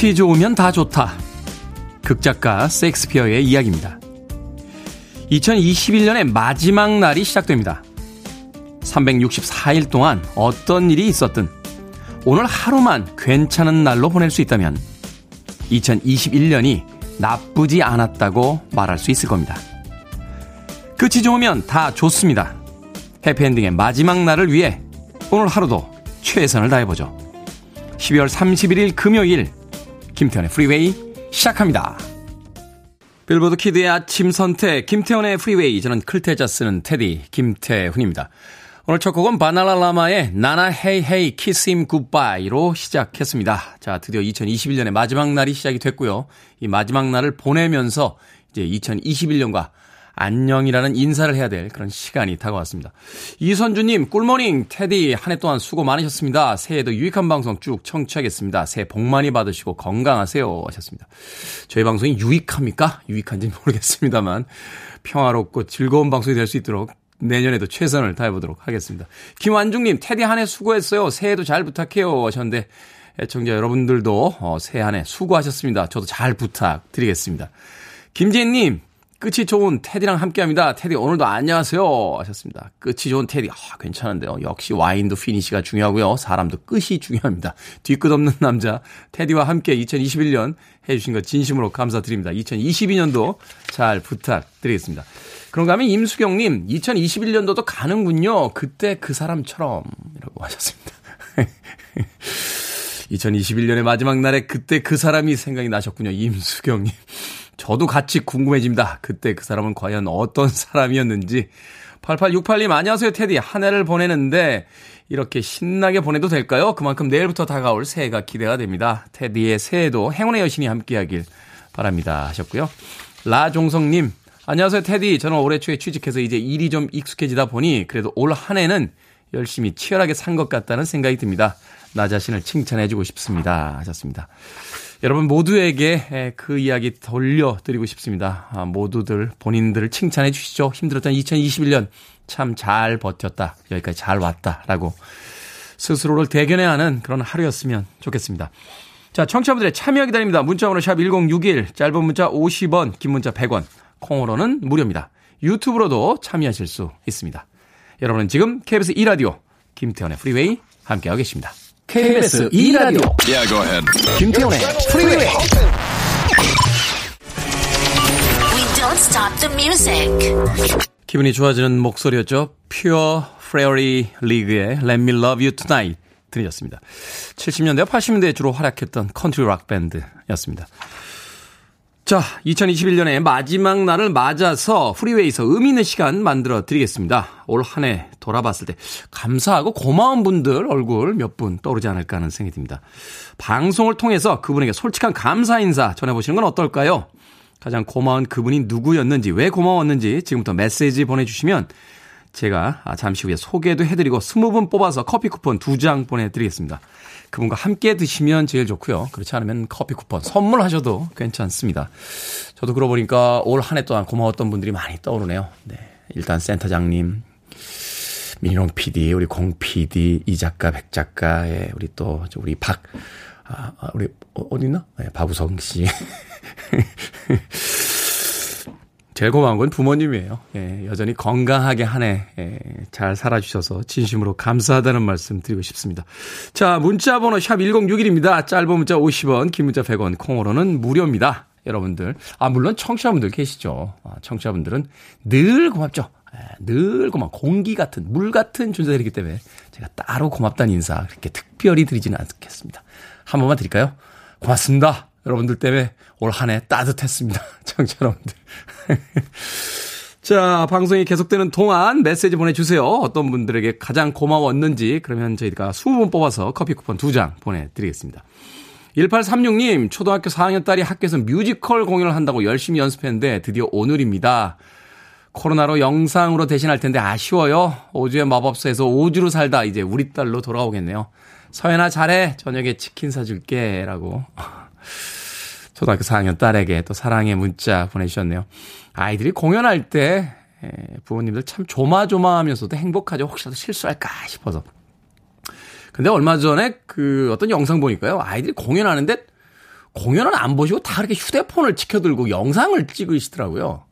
끝이 좋으면 다 좋다. 극작가 섹스피어의 이야기입니다. 2021년의 마지막 날이 시작됩니다. 364일 동안 어떤 일이 있었든 오늘 하루만 괜찮은 날로 보낼 수 있다면 2021년이 나쁘지 않았다고 말할 수 있을 겁니다. 끝이 좋으면 다 좋습니다. 해피엔딩의 마지막 날을 위해 오늘 하루도 최선을 다해보죠. 12월 31일 금요일 김태훈의 프리웨이 시작합니다. 빌보드 키드의 아침 선택 김태훈의 프리웨이 저는 클 태 자 쓰는 테디 김태훈입니다. 오늘 첫 곡은 Bananarama의 Na Na Hey Hey Kiss Him Goodbye로 시작했습니다. 자, 드디어 2021년의 마지막 날이 시작이 됐고요. 이 마지막 날을 보내면서 이제 2021년과 안녕이라는 인사를 해야 될 그런 시간이 다가왔습니다. 이선주님, 꿀모닝, 테디, 한 해 동안 수고 많으셨습니다. 새해에도 유익한 방송 쭉 청취하겠습니다. 새해 복 많이 받으시고 건강하세요. 하셨습니다. 저희 방송이 유익합니까? 유익한지는 모르겠습니다만, 평화롭고 즐거운 방송이 될 수 있도록 내년에도 최선을 다해보도록 하겠습니다. 김완중님, 테디 한 해 수고했어요. 새해도 잘 부탁해요. 하셨는데, 애청자 여러분들도 어, 새해 한 해 수고하셨습니다. 저도 잘 부탁드리겠습니다. 김재님, 끝이 좋은 테디랑 함께 합니다. 테디 오늘도 안녕하세요. 하셨습니다. 끝이 좋은 테디. 아, 괜찮은데요. 역시 와인도 피니시가 중요하고요. 사람도 끝이 중요합니다. 뒤끝 없는 남자 테디와 함께 2021년 해주신 것 진심으로 감사드립니다. 2022년도 잘 부탁드리겠습니다. 그런가 하면 임수경님, 2021년도도 가는군요. 그때 그 사람처럼. 이라고 하셨습니다. 2021년의 마지막 날에 그때 그 사람이 생각이 나셨군요. 임수경님. 저도 같이 궁금해집니다. 그때 그 사람은 과연 어떤 사람이었는지. 8868님, 안녕하세요, 테디. 한 해를 보내는데, 이렇게 신나게 보내도 될까요? 그만큼 내일부터 다가올 새해가 기대가 됩니다. 테디의 새해도 행운의 여신이 함께하길 바랍니다. 하셨고요. 라종성님, 안녕하세요, 테디. 저는 올해 초에 취직해서 이제 일이 좀 익숙해지다 보니, 그래도 올 한 해는 열심히 치열하게 산 것 같다는 생각이 듭니다. 나 자신을 칭찬해주고 싶습니다. 하셨습니다. 여러분 모두에게 그 이야기 돌려드리고 싶습니다. 아, 모두들 본인들을 칭찬해 주시죠. 힘들었던 2021년 참 잘 버텼다. 여기까지 잘 왔다라고 스스로를 대견해야 하는 그런 하루였으면 좋겠습니다. 자, 청취자분들의 참여 기다립니다. 문자번호 샵 1061, 짧은 문자 50원, 긴 문자 100원, 콩으로는 무료입니다. 유튜브로도 참여하실 수 있습니다. 여러분은 지금 KBS 2라디오 김태현의 프리웨이 함께하고 계십니다. KBS 2라디오 Yeah, go ahead. 김태훈의 프리웨이 We don't stop the music. 기분이 좋아지는 목소리였죠. Pure Prairie League의 Let Me Love You Tonight 들으셨습니다. 70년대 80년대에 주로 활약했던 컨트리 락 밴드였습니다. 자, 2021년의 마지막 날을 맞아서 프리웨이에서 의미 있는 시간 만들어 드리겠습니다. 올 한 해 돌아봤을 때 감사하고 고마운 분들 얼굴 몇 분 떠오르지 않을까 하는 생각이 듭니다. 방송을 통해서 그분에게 솔직한 감사 인사 전해보시는 건 어떨까요? 가장 고마운 그분이 누구였는지, 왜 고마웠는지 지금부터 메시지 보내주시면 제가 잠시 후에 소개도 해드리고 20분 뽑아서 커피 쿠폰 2장 보내드리겠습니다. 그분과 함께 드시면 제일 좋고요. 그렇지 않으면 커피 쿠폰 선물하셔도 괜찮습니다. 저도 그러고 보니까 올 한 해 동안 고마웠던 분들이 많이 떠오르네요. 네. 일단 센터장님, 민희롱 PD, 우리 공 PD, 이 작가, 백 작가, 예, 우리 또, 우리 박, 아, 아, 우리, 어, 어디 있나? 예, 박우성 씨. 제일 고마운 건 부모님이에요. 예, 여전히 건강하게 한해잘 살아주셔서 진심으로 감사하다는 말씀 드리고 싶습니다. 자, 문자 번호 샵 1061입니다. 짧은 문자 50원, 긴 문자 100원, 콩으로는 무료입니다. 여러분들. 아, 물론 청취자분들 계시죠. 아, 청취자분들은 늘 고맙죠. 예, 늘 고마워. 공기 같은, 물 같은 존재들이기 때문에 제가 따로 고맙다는 인사 그렇게 특별히 드리지는 않겠습니다. 한 번만 드릴까요? 고맙습니다. 여러분들 때문에 올 한 해 따뜻했습니다. 청취자 여러분들. 자, 방송이 계속되는 동안 메시지 보내주세요. 어떤 분들에게 가장 고마웠는지, 그러면 저희가 20분 뽑아서 커피 쿠폰 2장 보내드리겠습니다. 1836님, 초등학교 4학년 딸이 학교에서 뮤지컬 공연을 한다고 열심히 연습했는데 드디어 오늘입니다. 코로나로 영상으로 대신할 텐데 아쉬워요. 오주의 마법사에서 오주로 살다 이제 우리 딸로 돌아오겠네요. 서연아 잘해. 저녁에 치킨 사줄게. 라고. 초등학교 4학년 딸에게 또 사랑의 문자 보내주셨네요. 아이들이 공연할 때 부모님들 참 조마조마하면서도 행복하죠. 혹시라도 실수할까 싶어서. 근데 얼마 전에 그 어떤 영상 보니까요. 아이들이 공연하는데 공연은 안 보시고 다 이렇게 휴대폰을 지켜들고 영상을 찍으시더라고요.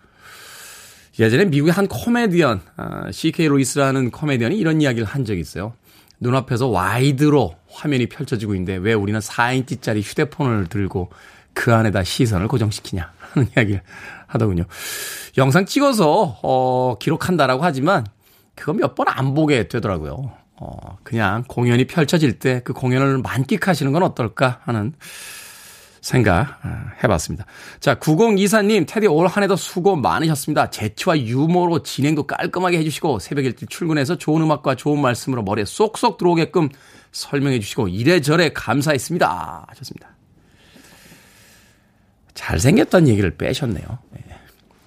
예전에 미국의 한 코미디언, 아, CK 루이스라는 코미디언이 이런 이야기를 한 적이 있어요. 눈앞에서 wide로 화면이 펼쳐지고 있는데 왜 우리는 4인치짜리 휴대폰을 들고 그 안에다 시선을 고정시키냐 하는 이야기를 하더군요. 영상 찍어서 어, 기록한다라고 하지만 그거 몇 번 안 보게 되더라고요. 어, 그냥 공연이 펼쳐질 때 그 공연을 만끽하시는 건 어떨까 하는 생각 아, 해봤습니다. 자, 9024님, 테디 올 한 해도 수고 많으셨습니다. 재치와 유머로 진행도 깔끔하게 해주시고 새벽 일찍 출근해서 좋은 음악과 좋은 말씀으로 머리에 쏙쏙 들어오게끔 설명해 주시고 이래저래 감사했습니다. 하셨습니다. 잘생겼다는 얘기를 빼셨네요. 네.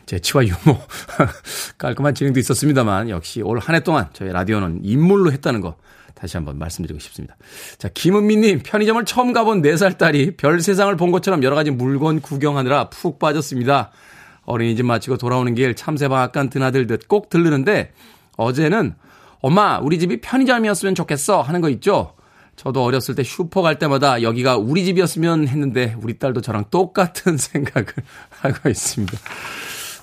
재치와 유머 깔끔한 진행도 있었습니다만 역시 올 한 해 동안 저희 라디오는 인물로 했다는 거 다시 한번 말씀드리고 싶습니다. 자, 김은미님, 편의점을 처음 가본 4살 딸이 별 세상을 본 것처럼 여러 가지 물건 구경하느라 푹 빠졌습니다. 어린이집 마치고 돌아오는 길 참새방앗간 드나들듯 꼭 들르는데 어제는 엄마, 우리 집이 편의점이었으면 좋겠어 하는 거 있죠? 저도 어렸을 때 슈퍼 갈 때마다 여기가 우리 집이었으면 했는데 우리 딸도 저랑 똑같은 생각을 하고 있습니다.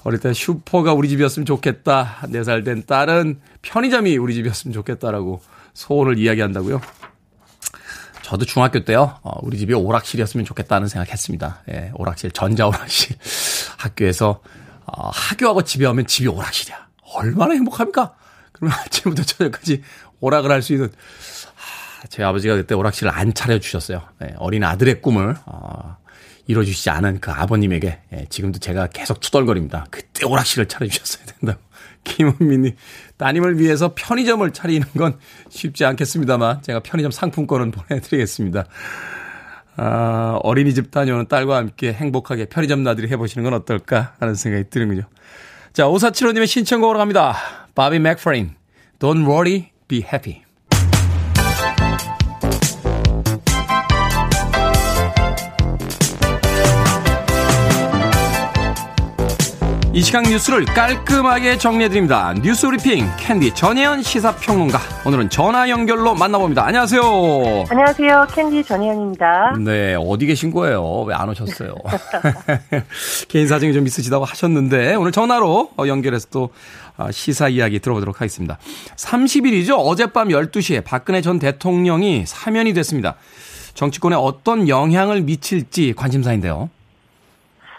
어릴 때 슈퍼가 우리 집이었으면 좋겠다. 4살 된 딸은 편의점이 우리 집이었으면 좋겠다라고 소원을 이야기한다고요? 저도 중학교 때요, 어, 우리 집이 오락실이었으면 좋겠다는 생각했습니다. 예, 오락실, 전자오락실. 학교에서, 어, 학교하고 집에 오면 집이 오락실이야. 얼마나 행복합니까? 그러면 아침부터 저녁까지 오락을 할 수 있는, 아, 제 아버지가 그때 오락실을 안 차려주셨어요. 예, 어린 아들의 꿈을, 어, 이뤄주시지 않은 그 아버님에게, 예, 지금도 제가 계속 투덜거립니다. 그때 오락실을 차려주셨어야 된다고. 김은민이 따님을 위해서 편의점을 차리는 건 쉽지 않겠습니다만 제가 편의점 상품권은 보내드리겠습니다. 아, 어린이집 다녀오는 딸과 함께 행복하게 편의점 나들이 해보시는 건 어떨까 하는 생각이 드는군요. 자, 5475님의 신청곡으로 갑니다. 바비 맥퍼린, Don't worry, be happy. 이 시각 뉴스를 깔끔하게 정리해드립니다. 뉴스 브리핑 캔디 전혜연 시사평론가. 오늘은 전화 연결로 만나봅니다. 안녕하세요. 안녕하세요. 캔디 전혜연입니다. 네, 어디 계신 거예요? 왜 안 오셨어요? 개인 사정이 좀 있으시다고 하셨는데 오늘 전화로 연결해서 또 시사 이야기 들어보도록 하겠습니다. 30일이죠. 어젯밤 12시에 박근혜 전 대통령이 사면이 됐습니다. 정치권에 어떤 영향을 미칠지 관심사인데요.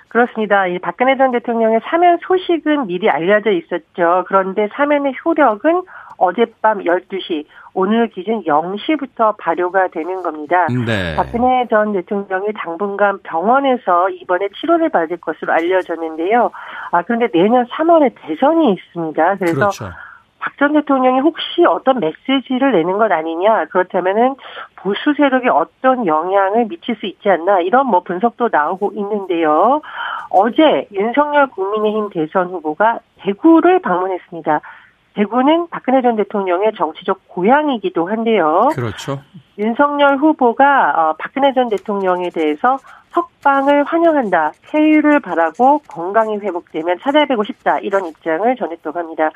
그렇습니다. 이 박근혜 전 대통령의 사면 소식은 미리 알려져 있었죠. 그런데 사면의 효력은 어젯밤 12시, 오늘 기준 0시부터 발효가 되는 겁니다. 네. 박근혜 전 대통령이 당분간 병원에서 이번에 치료를 받을 것으로 알려졌는데요. 아, 그런데 내년 3월에 대선이 있습니다. 그래서 그렇죠. 박 전 대통령이 혹시 어떤 메시지를 내는 것 아니냐 그렇다면은 보수 세력이 어떤 영향을 미칠 수 있지 않나 이런 뭐 분석도 나오고 있는데요. 어제 윤석열 국민의힘 대선 후보가 대구를 방문했습니다. 대구는 박근혜 전 대통령의 정치적 고향이기도 한데요. 그렇죠. 윤석열 후보가 어, 박근혜 전 대통령에 대해서 석방을 환영한다, 쾌유를 바라고 건강이 회복되면 찾아뵈고 싶다 이런 입장을 전했다고 합니다.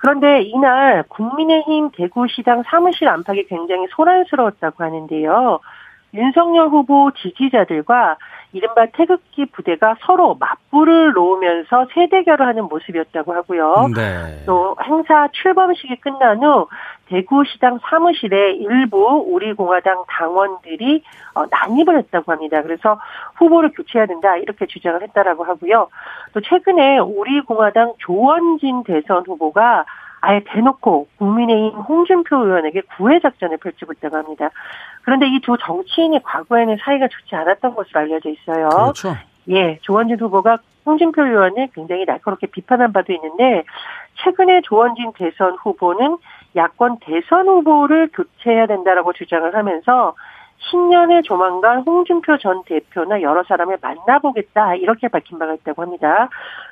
그런데 이날 국민의힘 대구시당 사무실 안팎이 굉장히 소란스러웠다고 하는데요. 윤석열 후보 지지자들과 이른바 태극기 부대가 서로 맞불을 놓으면서 세대결을 하는 모습이었다고 하고요. 네. 또 행사 출범식이 끝난 후 대구시당 사무실에 일부 우리공화당 당원들이 어, 난입을 했다고 합니다. 그래서 후보를 교체해야 된다 이렇게 주장을 했다라고 하고요. 또 최근에 우리공화당 조원진 대선 후보가 아예 대놓고 국민의힘 홍준표 의원에게 구애 작전을 펼치고 있다고 합니다. 그런데 이 두 정치인이 과거에는 사이가 좋지 않았던 것으로 알려져 있어요. 그렇죠. 예, 조원진 후보가 홍준표 의원을 굉장히 날카롭게 비판한 바도 있는데 최근에 조원진 대선 후보는 야권 대선 후보를 교체해야 된다라고 주장을 하면서 신년에 조만간 홍준표 전 대표나 여러 사람을 만나보겠다 이렇게 밝힌 바가 있다고 합니다.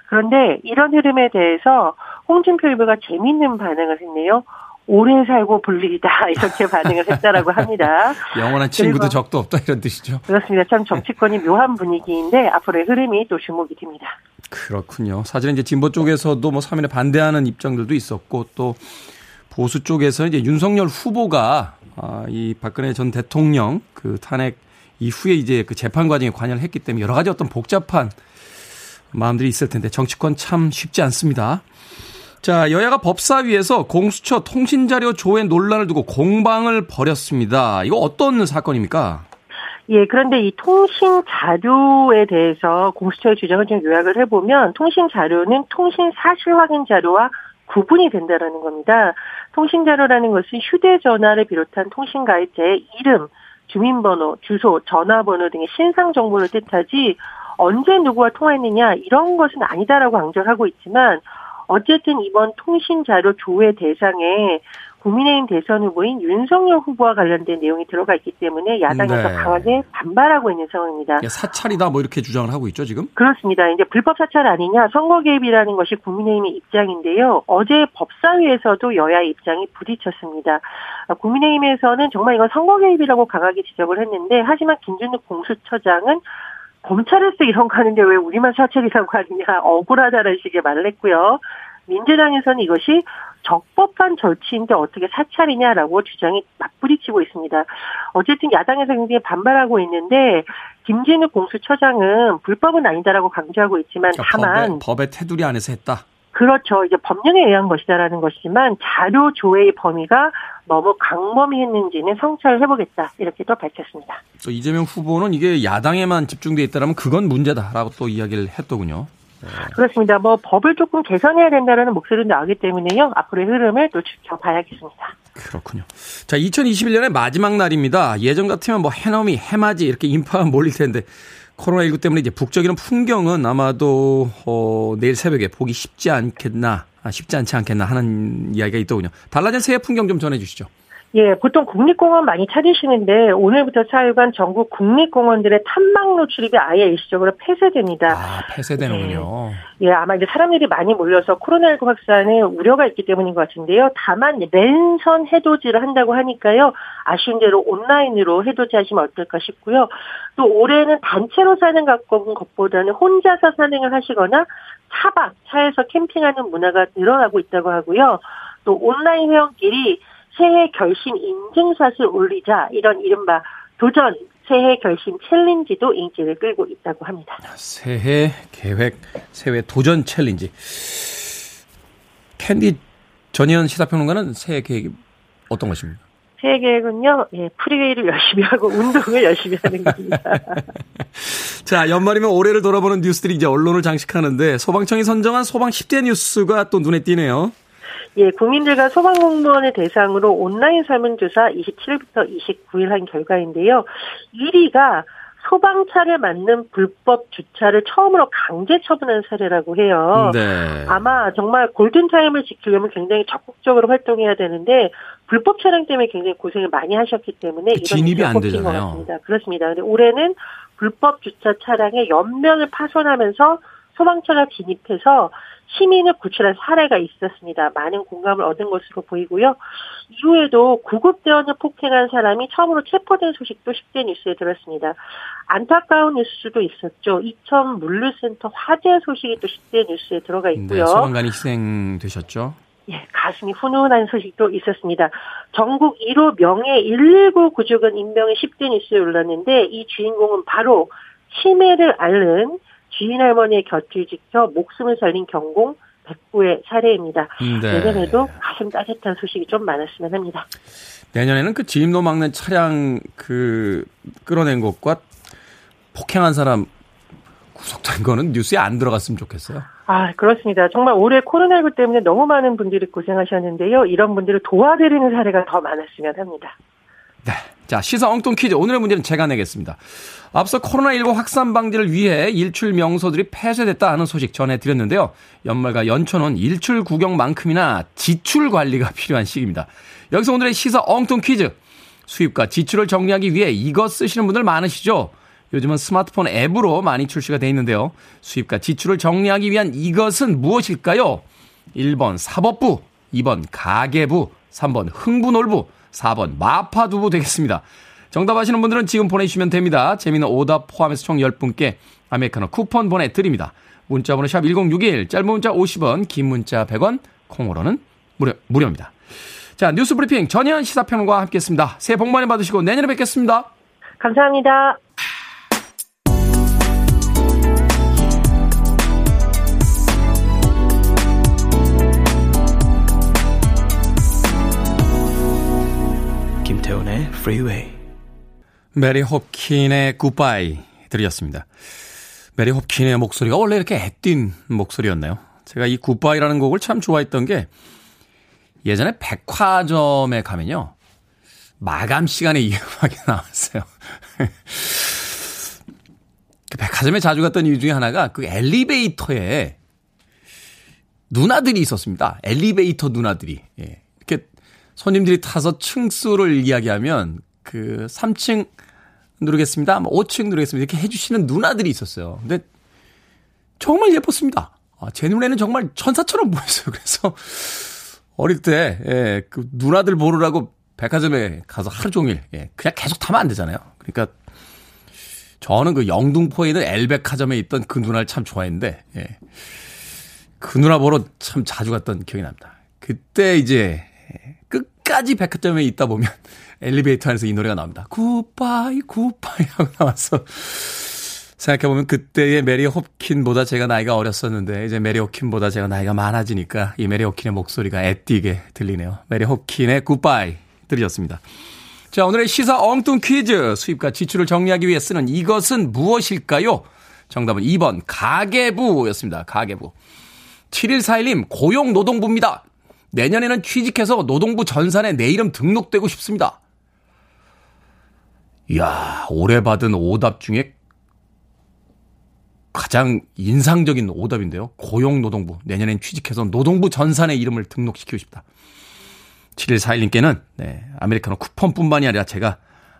그런데 이런 흐름에 대해서 홍준표 후보가 재밌는 반응을 했네요. 오래 살고 불리다 이렇게 반응을 했다라고 합니다. 영원한 친구도 적도 없다 이런 뜻이죠. 그렇습니다. 참 정치권이 묘한 분위기인데 앞으로의 흐름이 또 주목이 됩니다. 그렇군요. 사실은 이제 진보 쪽에서도 뭐 사면에 반대하는 입장들도 있었고 또 보수 쪽에서 이제 윤석열 후보가 아, 이 박근혜 전 대통령 그 탄핵 이후에 이제 그 재판 과정에 관여를 했기 때문에 여러 가지 어떤 복잡한 마음들이 있을 텐데 정치권 참 쉽지 않습니다. 자, 여야가 법사위에서 공수처 통신자료 조회 논란을 두고 공방을 벌였습니다. 이거 어떤 사건입니까? 예, 그런데 이 통신 자료에 대해서 공수처의 주장을 좀 요약을 해보면 통신 자료는 통신 사실 확인 자료와 구분이 된다라는 겁니다. 통신 자료라는 것은 휴대전화를 비롯한 통신 가입자의 이름, 주민번호, 주소, 전화번호 등의 신상 정보를 뜻하지 언제 누구와 통화했느냐 이런 것은 아니다라고 강조를 하고 있지만 어쨌든 이번 통신 자료 조회 대상에 국민의힘 대선 후보인 윤석열 후보와 관련된 내용이 들어가 있기 때문에 야당에서 네. 강하게 반발하고 있는 상황입니다. 사찰이다 뭐 이렇게 주장을 하고 있죠, 지금? 그렇습니다. 이제 불법 사찰 아니냐 선거 개입이라는 것이 국민의힘의 입장인데요. 어제 법사위에서도 여야의 입장이 부딪혔습니다. 아, 국민의힘에서는 정말 이건 선거 개입이라고 강하게 지적을 했는데 하지만 김준욱 공수처장은 검찰에서 이런 거 하는데 왜 우리만 사찰이라고 하느냐 억울하다는 식의 말을 했고요. 민주당에서는 이것이 적법한 절치인데 어떻게 사찰이냐라고 주장이 맞부딪히고 있습니다. 어쨌든 야당에서 굉장히 반발하고 있는데 김진욱 공수처장은 불법은 아니다라고 강조하고 있지만 그러니까 다만 법의, 법의 테두리 안에서 했다. 그렇죠. 이제 법령에 의한 것이다라는 것이지만 자료 조회의 범위가 너무 강범위했는지는 성찰을 해보겠다 이렇게 또 밝혔습니다. 또 이재명 후보는 이게 야당에만 집중돼 있다면 그건 문제다라고 또 이야기를 했더군요. 그렇습니다. 뭐 법을 조금 개선해야 된다라는 목소리도 나오기 때문에요. 앞으로의 흐름을 또 지켜봐야겠습니다. 그렇군요. 자, 2021년의 마지막 날입니다. 예전 같으면 뭐 해넘이, 해맞이 이렇게 인파가 몰릴 텐데 코로나19 때문에 이제 북적이는 풍경은 아마도 어, 내일 새벽에 보기 쉽지 않겠나, 아, 쉽지 않지 않겠나 하는 이야기가 있더군요. 달라진 새해 풍경 좀 전해주시죠. 예, 보통 국립공원 많이 찾으시는데 오늘부터 차유간 전국 국립공원들의 탐방로 출입이 아예 일시적으로 폐쇄됩니다. 아, 폐쇄되는군요. 예, 아마 이제 사람들이 많이 몰려서 코로나19 확산에 우려가 있기 때문인 것 같은데요. 다만 랜선 해돋이를 한다고 하니까요. 아쉬운 대로 온라인으로 해돋이 하시면 어떨까 싶고요. 또 올해는 단체로 사는 것보다는 혼자서 산행을 하시거나 차박, 차에서 캠핑하는 문화가 늘어나고 있다고 하고요. 또 온라인 회원끼리 새해 결심 인증샷을 올리자 이런 이른바 도전 새해 결심 챌린지도 인기를 끌고 있다고 합니다. 새해 계획, 새해 도전 챌린지. 캔디 전혜연 시사평론가는 새해 계획이 어떤 것입니까? 새해 계획은요, 예, 프리웨이를 열심히 하고 운동을 열심히 하는 겁니다. 자, 연말이면 올해를 돌아보는 뉴스들이 이제 언론을 장식하는데 소방청이 선정한 소방 10대 뉴스가 또 눈에 띄네요. 예, 국민들과 소방공무원을 대상으로 온라인 설문조사 27일부터 29일 한 결과인데요. 1위가 소방차를 맞는 불법 주차를 처음으로 강제 처분한 사례라고 해요. 네. 아마 정말 골든타임을 지키려면 굉장히 적극적으로 활동해야 되는데 불법 차량 때문에 굉장히 고생을 많이 하셨기 때문에 그 진입이 안 뽑힌 것 되잖아요. 같습니다. 그렇습니다. 근데 올해는 불법 주차 차량의 옆면을 파손하면서 소방차가 진입해서 시민을 구출한 사례가 있었습니다. 많은 공감을 얻은 것으로 보이고요. 이후에도 구급대원을 폭행한 사람이 처음으로 체포된 소식도 10대 뉴스에 들었습니다. 안타까운 뉴스도 있었죠. 이천 물류센터 화재 소식이 또 10대 뉴스에 들어가 있고요. 네, 소방관이 희생되셨죠. 예, 가슴이 훈훈한 소식도 있었습니다. 전국 1호 명예 119 구조견 임명의 10대 뉴스에 올랐는데 이 주인공은 바로 치매를 앓는 주인 할머니의 곁을 지켜 목숨을 살린 경공 백구의 사례입니다. 네. 내년에도 가슴 따뜻한 소식이 좀 많았으면 합니다. 내년에는 그 진입로 막는 차량 그 끌어낸 것과 폭행한 사람 구속된 거는 뉴스에 안 들어갔으면 좋겠어요. 아, 그렇습니다. 정말 올해 코로나19 때문에 너무 많은 분들이 고생하셨는데요. 이런 분들을 도와드리는 사례가 더 많았으면 합니다. 네. 자, 시사 엉뚱 퀴즈. 오늘의 문제는 제가 내겠습니다. 앞서 코로나19 확산 방지를 위해 일출 명소들이 폐쇄됐다 하는 소식 전해드렸는데요. 연말과 연초는 일출 구경만큼이나 지출 관리가 필요한 시기입니다. 여기서 오늘의 시사 엉뚱 퀴즈. 수입과 지출을 정리하기 위해 이것 쓰시는 분들 많으시죠? 요즘은 스마트폰 앱으로 많이 출시가 돼 있는데요. 수입과 지출을 정리하기 위한 이것은 무엇일까요? 1번 사법부, 2번 가계부, 3번 흥부놀부, 4번 마파두부 되겠습니다. 정답 아시는 분들은 지금 보내주시면 됩니다. 재미는 오답 포함해서 총 10분께 아메리카노 쿠폰 보내드립니다. 문자번호 샵 1061, 짧은 문자 50원, 긴 문자 100원, 콩으로는 무료, 무료입니다. 자, 뉴스 브리핑 전현 시사평론가와 함께했습니다. 새해 복 많이 받으시고 내년에 뵙겠습니다. 감사합니다. 김태훈의 Freeway. 메리 홉킨의 Goodbye 들으셨습니다. 메리 홉킨의 목소리가 원래 이렇게 애띤 목소리였나요? 제가 이 Goodbye라는 곡을 참 좋아했던 게 예전에 백화점에 가면요. 마감 시간에 이 음악이 나왔어요. 그 백화점에 자주 갔던 이유 중에 하나가 그 엘리베이터에 누나들이 있었습니다. 엘리베이터 누나들이. 예. 손님들이 타서 층수를 이야기하면 그 3층 누르겠습니다. 뭐 5층 누르겠습니다. 이렇게 해주시는 누나들이 있었어요. 근데 정말 예뻤습니다. 아, 제 눈에는 정말 천사처럼 보였어요. 그래서 어릴 때, 예, 그 누나들 보느라고 백화점에 가서 하루 종일, 예, 그냥 계속 타면 안 되잖아요. 그러니까 저는 그 영등포에 있는 엘백화점에 있던 그 누나를 참 좋아했는데, 예. 그 누나 보러 참 자주 갔던 기억이 납니다. 그때 이제 끝까지 백화점에 있다 보면 엘리베이터 안에서 이 노래가 나옵니다. Goodbye, goodbye 하고 나와서 생각해보면 그때의 메리 홉킨보다 제가 나이가 어렸었는데 이제 메리 홉킨보다 제가 나이가 많아지니까 이 메리 홉킨의 목소리가 애띠게 들리네요. 메리 홉킨의 Goodbye 들으셨습니다. 자, 오늘의 시사 엉뚱 퀴즈. 수입과 지출을 정리하기 위해 쓰는 이것은 무엇일까요? 정답은 2번 가계부였습니다. 가계부. 7141님 고용노동부입니다. 내년에는 취직해서 노동부 전산에 내 이름 등록되고 싶습니다. 이야, 올해 받은 오답 중에 가장 인상적인 오답인데요. 고용노동부. 내년엔 취직해서 노동부 전산에 이름을 등록시키고 싶다. 7141님께는, 네, 아메리카노 쿠폰뿐만이 아니라 제가,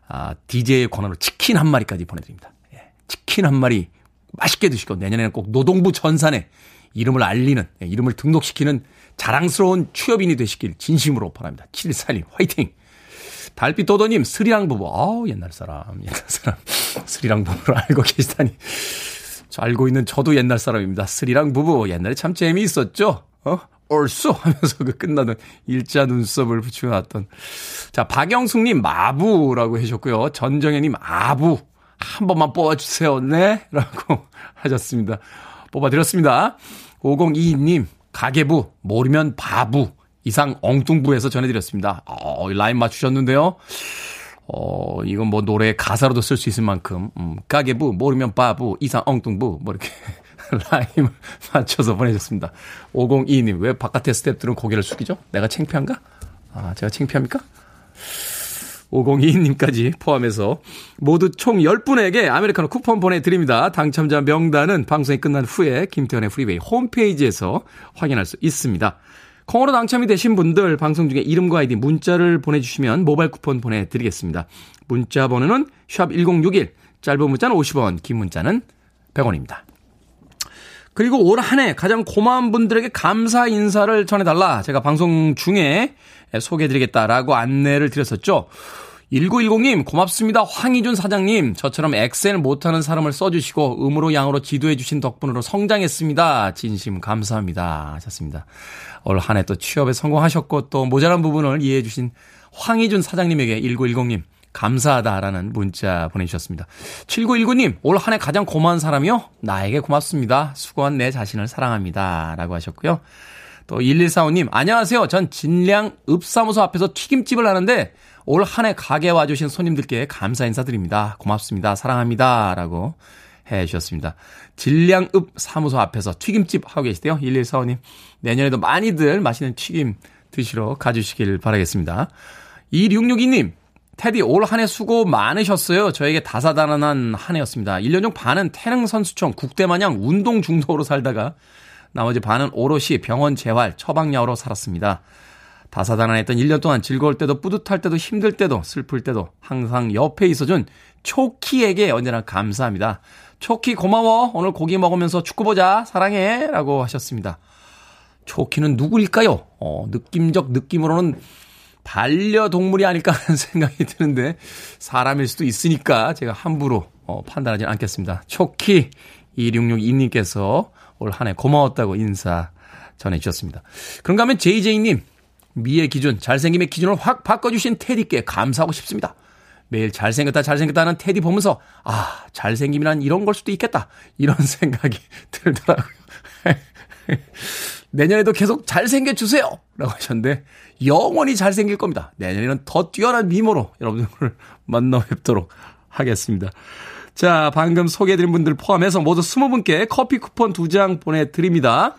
아, DJ의 권한으로 치킨 한 마리까지 보내드립니다. 예, 치킨 한 마리 맛있게 드시고 내년에는 꼭 노동부 전산에 이름을 알리는, 예, 이름을 등록시키는 자랑스러운 취업인이 되시길 진심으로 바랍니다. 7141님, 화이팅! 달빛 도도님, 스리랑 부부. 아우, 옛날 사람, 옛날 사람. 스리랑 부부를 알고 계시다니. 저 알고 있는 저도 옛날 사람입니다. 스리랑 부부. 옛날에 참 재미있었죠? 어? 얼쑤 하면서 그 끝나는 일자 눈썹을 붙여놨던. 자, 박영숙님, 마부라고 해주셨고요. 전정현님, 아부. 한 번만 뽑아주세요. 네? 라고 하셨습니다. 뽑아드렸습니다. 5022님, 가계부, 모르면 바부. 이상 엉뚱부에서 전해드렸습니다. 어, 라인 맞추셨는데요. 어, 이건 뭐 노래 가사로도 쓸 수 있을 만큼, 음, 가계부, 모르면 바부, 이상 엉뚱부, 뭐 이렇게 라임을 맞춰서 보내셨습니다. 502님, 왜 바깥에 스탭들은 고개를 숙이죠? 내가 창피한가? 아, 제가 창피합니까? 5022님까지 포함해서 모두 총 10분에게 아메리카노 쿠폰 보내드립니다. 당첨자 명단은 방송이 끝난 후에 김태훈의 프리웨이 홈페이지에서 확인할 수 있습니다. 콩으로 당첨이 되신 분들 방송 중에 이름과 아이디 문자를 보내주시면 모바일 쿠폰 보내드리겠습니다. 문자 번호는 샵1061 짧은 문자는 50원 긴 문자는 100원입니다. 그리고 올 한 해 가장 고마운 분들에게 감사 인사를 전해달라. 제가 방송 중에 소개해드리겠다라고 안내를 드렸었죠. 1910님, 고맙습니다. 황희준 사장님, 저처럼 엑셀 못하는 사람을 써주시고, 음으로 양으로 지도해 주신 덕분으로 성장했습니다. 진심 감사합니다. 하셨습니다. 올 한 해 또 취업에 성공하셨고, 또 모자란 부분을 이해해 주신 황희준 사장님에게 1910님, 감사하다라는 문자 보내주셨습니다. 7919님, 올 한 해 가장 고마운 사람이요? 나에게 고맙습니다. 수고한 내 자신을 사랑합니다. 라고 하셨고요. 또 1145님, 안녕하세요. 전 진량 읍사무소 앞에서 튀김집을 하는데 올 한 해 가게 와주신 손님들께 감사 인사드립니다. 고맙습니다. 사랑합니다. 라고 해 주셨습니다. 진량읍 사무소 앞에서 튀김집 하고 계시대요. 1145님, 내년에도 많이들 맛있는 튀김 드시러 가주시길 바라겠습니다. 2662님, 테디 올 한 해 수고 많으셨어요. 저에게 다사다난한 한 해였습니다. 1년 중 반은 태릉 선수촌 국대 마냥 운동 중독으로 살다가 나머지 반은 오롯이 병원 재활, 처방약으로 살았습니다. 다사다난했던 1년 동안 즐거울 때도 뿌듯할 때도 힘들 때도 슬플 때도 항상 옆에 있어준 초키에게 언제나 감사합니다. 초키 고마워. 오늘 고기 먹으면서 축구 보자. 사랑해. 라고 하셨습니다. 초키는 누구일까요? 어, 느낌적 느낌으로는 반려동물이 아닐까 하는 생각이 드는데 사람일 수도 있으니까 제가 함부로 어, 판단하지 않겠습니다. 초키 2662님께서 올 한 해 고마웠다고 인사 전해주셨습니다. 그런가 하면 JJ님 미의 기준, 잘생김의 기준을 확 바꿔주신 테디께 감사하고 싶습니다. 매일 잘생겼다, 잘생겼다 하는 테디 보면서, 아, 잘생김이란 이런 걸 수도 있겠다. 이런 생각이 들더라고요. 내년에도 계속 잘생겨주세요! 라고 하셨는데, 영원히 잘생길 겁니다. 내년에는 더 뛰어난 미모로 여러분들을 만나 뵙도록 하겠습니다. 자, 방금 소개해드린 분들 포함해서 모두 20분께 커피 쿠폰 2장 보내드립니다.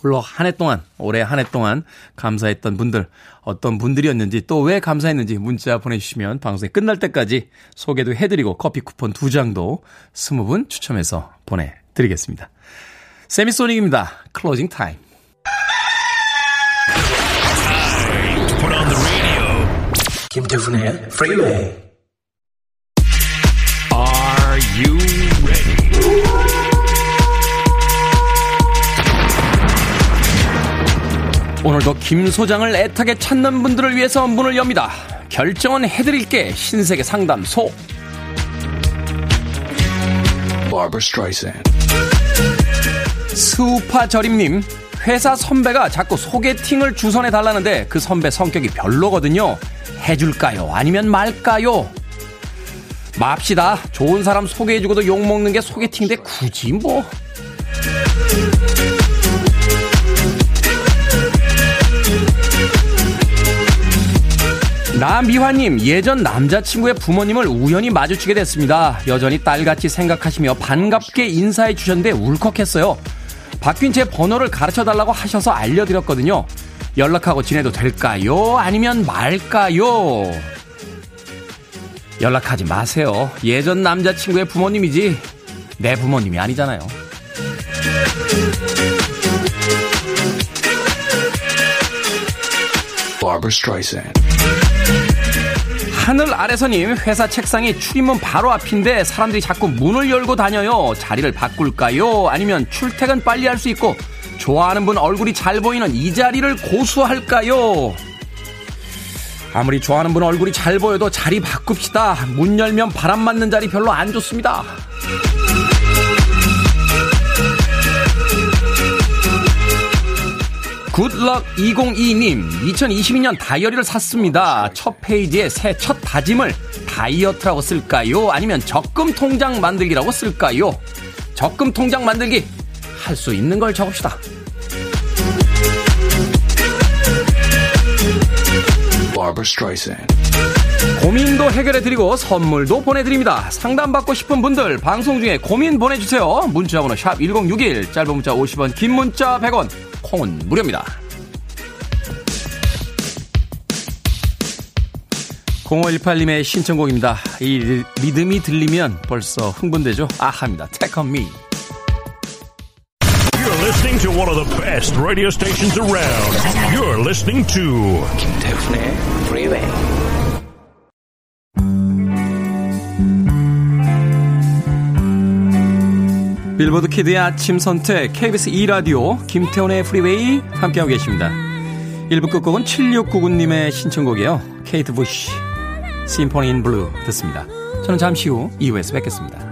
물론 한 해 동안, 올해 한 해 동안 감사했던 분들, 어떤 분들이었는지 또 왜 감사했는지 문자 보내주시면 방송이 끝날 때까지 소개도 해드리고 커피 쿠폰 2장도 20분 추첨해서 보내드리겠습니다. 세미소닉입니다. Closing Time. 김태훈의 프리웨이 Are you ready? 오늘도 김 소장을 애타게 찾는 분들을 위해서 문을 엽니다. 결정은 해드릴게 신세계 상담소. 스우파 저림님 회사 선배가 자꾸 소개팅을 주선해 달라는데 그 선배 성격이 별로거든요. 해줄까요? 아니면 말까요? 맙시다. 좋은 사람 소개해주고도 욕먹는 게 소개팅인데 굳이 뭐. 남미화님, 예전 남자친구의 부모님을 우연히 마주치게 됐습니다. 여전히 딸같이 생각하시며 반갑게 인사해 주셨는데 울컥했어요. 바뀐 제 번호를 가르쳐 달라고 하셔서 알려드렸거든요. 연락하고 지내도 될까요? 아니면 말까요? 연락하지 마세요. 예전 남자친구의 부모님이지 내 부모님이 아니잖아요. 하늘 아래서님 회사 책상이 출입문 바로 앞인데 사람들이 자꾸 문을 열고 다녀요. 자리를 바꿀까요? 아니면 출퇴근 빨리 할 수 있고 좋아하는 분 얼굴이 잘 보이는 이 자리를 고수할까요? 아무리 좋아하는 분 얼굴이 잘 보여도 자리 바꿉시다. 문 열면 바람 맞는 자리 별로 안 좋습니다. 굿럭 202님, 2022년 다이어리를 샀습니다. 첫 페이지에 새 첫 다짐을 다이어트라고 쓸까요? 아니면 적금 통장 만들기라고 쓸까요? 적금 통장 만들기 할 수 있는 걸 적읍시다. 고민도 해결해드리고 선물도 보내드립니다. 상담받고 싶은 분들 방송 중에 고민 보내주세요. 문자번호 샵 1061 짧은 문자 50원 긴 문자 100원 콩은 무료입니다. 0518님의 신청곡입니다. 이 리듬이 들리면 벌써 흥분되죠? 아하입니다. Take on me. Listening to one of the best radio stations around. You're listening to 김태훈의 Freeway. 빌보드 kid의 아침 선택 KBS 2 라디오 김태훈의 프리웨이 함께하고 계십니다. 1부 끝곡은 7699님의 신청곡이에요. 케이트 부시 Symphony in Blue 듣습니다. 저는 잠시 후 2부에서 뵙겠습니다.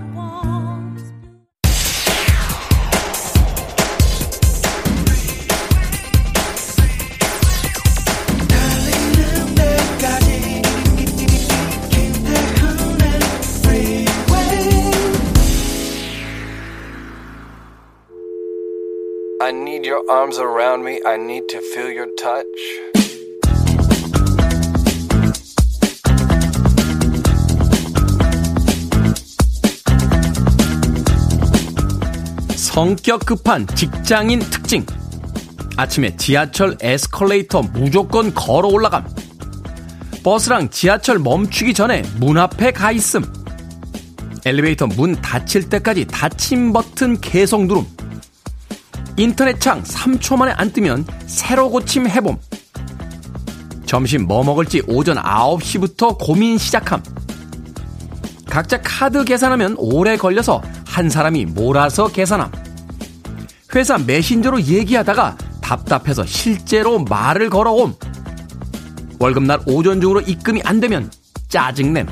Arms around me. I need to feel your touch. 성격 급한 직장인 특징. 아침에 지하철 에스컬레이터 무조건 걸어 올라감. 버스랑 지하철 멈추기 전에 문 앞에 가 있음. 엘리베이터 문 닫힐 때까지 닫힘 버튼 계속 누름. 인터넷 창 3초 만에 안 뜨면 새로 고침 해봄. 점심 뭐 먹을지 오전 9시부터 고민 시작함. 각자 카드 계산하면 오래 걸려서 한 사람이 몰아서 계산함. 회사 메신저로 얘기하다가 답답해서 실제로 말을 걸어옴. 월급날 오전 중으로 입금이 안 되면 짜증냄.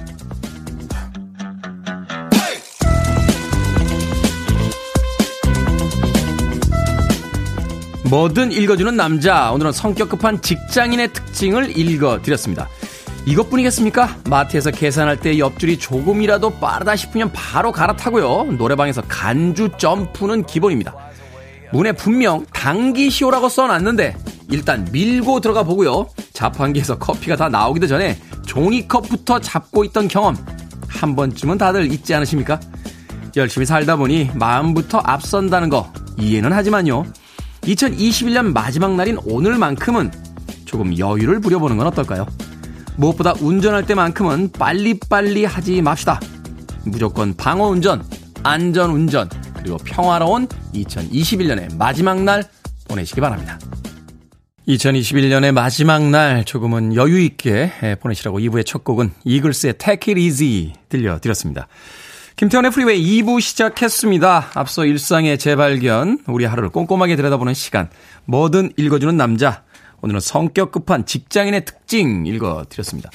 뭐든 읽어주는 남자. 오늘은 성격 급한 직장인의 특징을 읽어드렸습니다. 이것뿐이겠습니까? 마트에서 계산할 때 옆줄이 조금이라도 빠르다 싶으면 바로 갈아타고요. 노래방에서 간주 점프는 기본입니다. 문에 분명 당기시오라고 써놨는데 일단 밀고 들어가 보고요. 자판기에서 커피가 다 나오기도 전에 종이컵부터 잡고 있던 경험 한 번쯤은 다들 있지 않으십니까? 열심히 살다 보니 마음부터 앞선다는 거 이해는 하지만요. 2021년 마지막 날인 오늘만큼은 조금 여유를 부려보는 건 어떨까요? 무엇보다 운전할 때만큼은 빨리빨리 하지 맙시다. 무조건 방어 운전, 안전 운전, 그리고 평화로운 2021년의 마지막 날 보내시기 바랍니다. 2021년의 마지막 날 조금은 여유 있게 보내시라고 2부의 첫 곡은 이글스의 Take It Easy 들려드렸습니다. 김태훈의 프리웨이 2부 시작했습니다. 앞서 일상의 재발견, 우리 하루를 꼼꼼하게 들여다보는 시간, 뭐든 읽어주는 남자. 오늘은 성격 급한 직장인의 특징 읽어드렸습니다.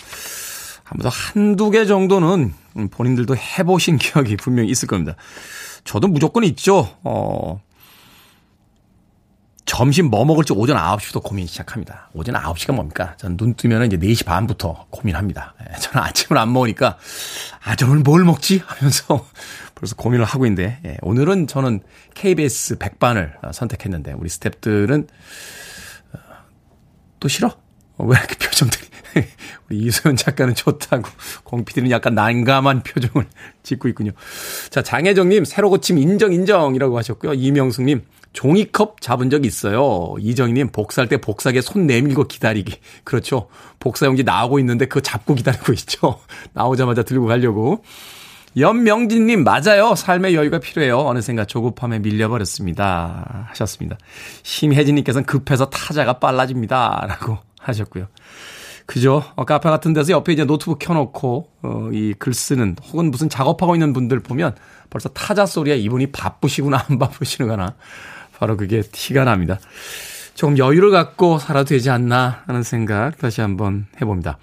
아무도 한두 개 정도는 본인들도 해보신 기억이 분명히 있을 겁니다. 저도 무조건 있죠. 어, 점심 뭐 먹을지 오전 9시부터 고민 시작합니다. 오전 9시가 뭡니까? 저는 눈 뜨면 이제 4시 반부터 고민합니다. 예, 저는 아침을 안 먹으니까, 아, 저 오늘 뭘 먹지? 하면서 벌써 고민을 하고 있는데, 예, 오늘은 저는 KBS 백반을 선택했는데, 우리 스탭들은, 어, 또 싫어? 어, 왜 이렇게 표정들이. 우리 이소연 작가는 좋다고, 공피디는 약간 난감한 표정을 짓고 있군요. 자, 장혜정님, 새로 고침 인정, 인정이라고 하셨고요. 이명숙님, 종이컵 잡은 적 있어요. 이정희님, 복사할 때 복사기에 손 내밀고 기다리기. 그렇죠. 복사용지 나오고 있는데 그거 잡고 기다리고 있죠. 나오자마자 들고 가려고. 연명진님, 맞아요. 삶의 여유가 필요해요. 어느샌가 조급함에 밀려버렸습니다. 하셨습니다. 심혜진님께서는 급해서 타자가 빨라집니다. 라고 하셨고요. 그죠? 어, 카페 같은 데서 옆에 이제 노트북 켜놓고, 어, 이 글 쓰는, 혹은 무슨 작업하고 있는 분들 보면 벌써 타자 소리에 이분이 바쁘시구나, 안 바쁘시는구나. 바로 그게 티가 납니다. 조금 여유를 갖고 살아도 되지 않나 하는 생각 다시 한번 해봅니다.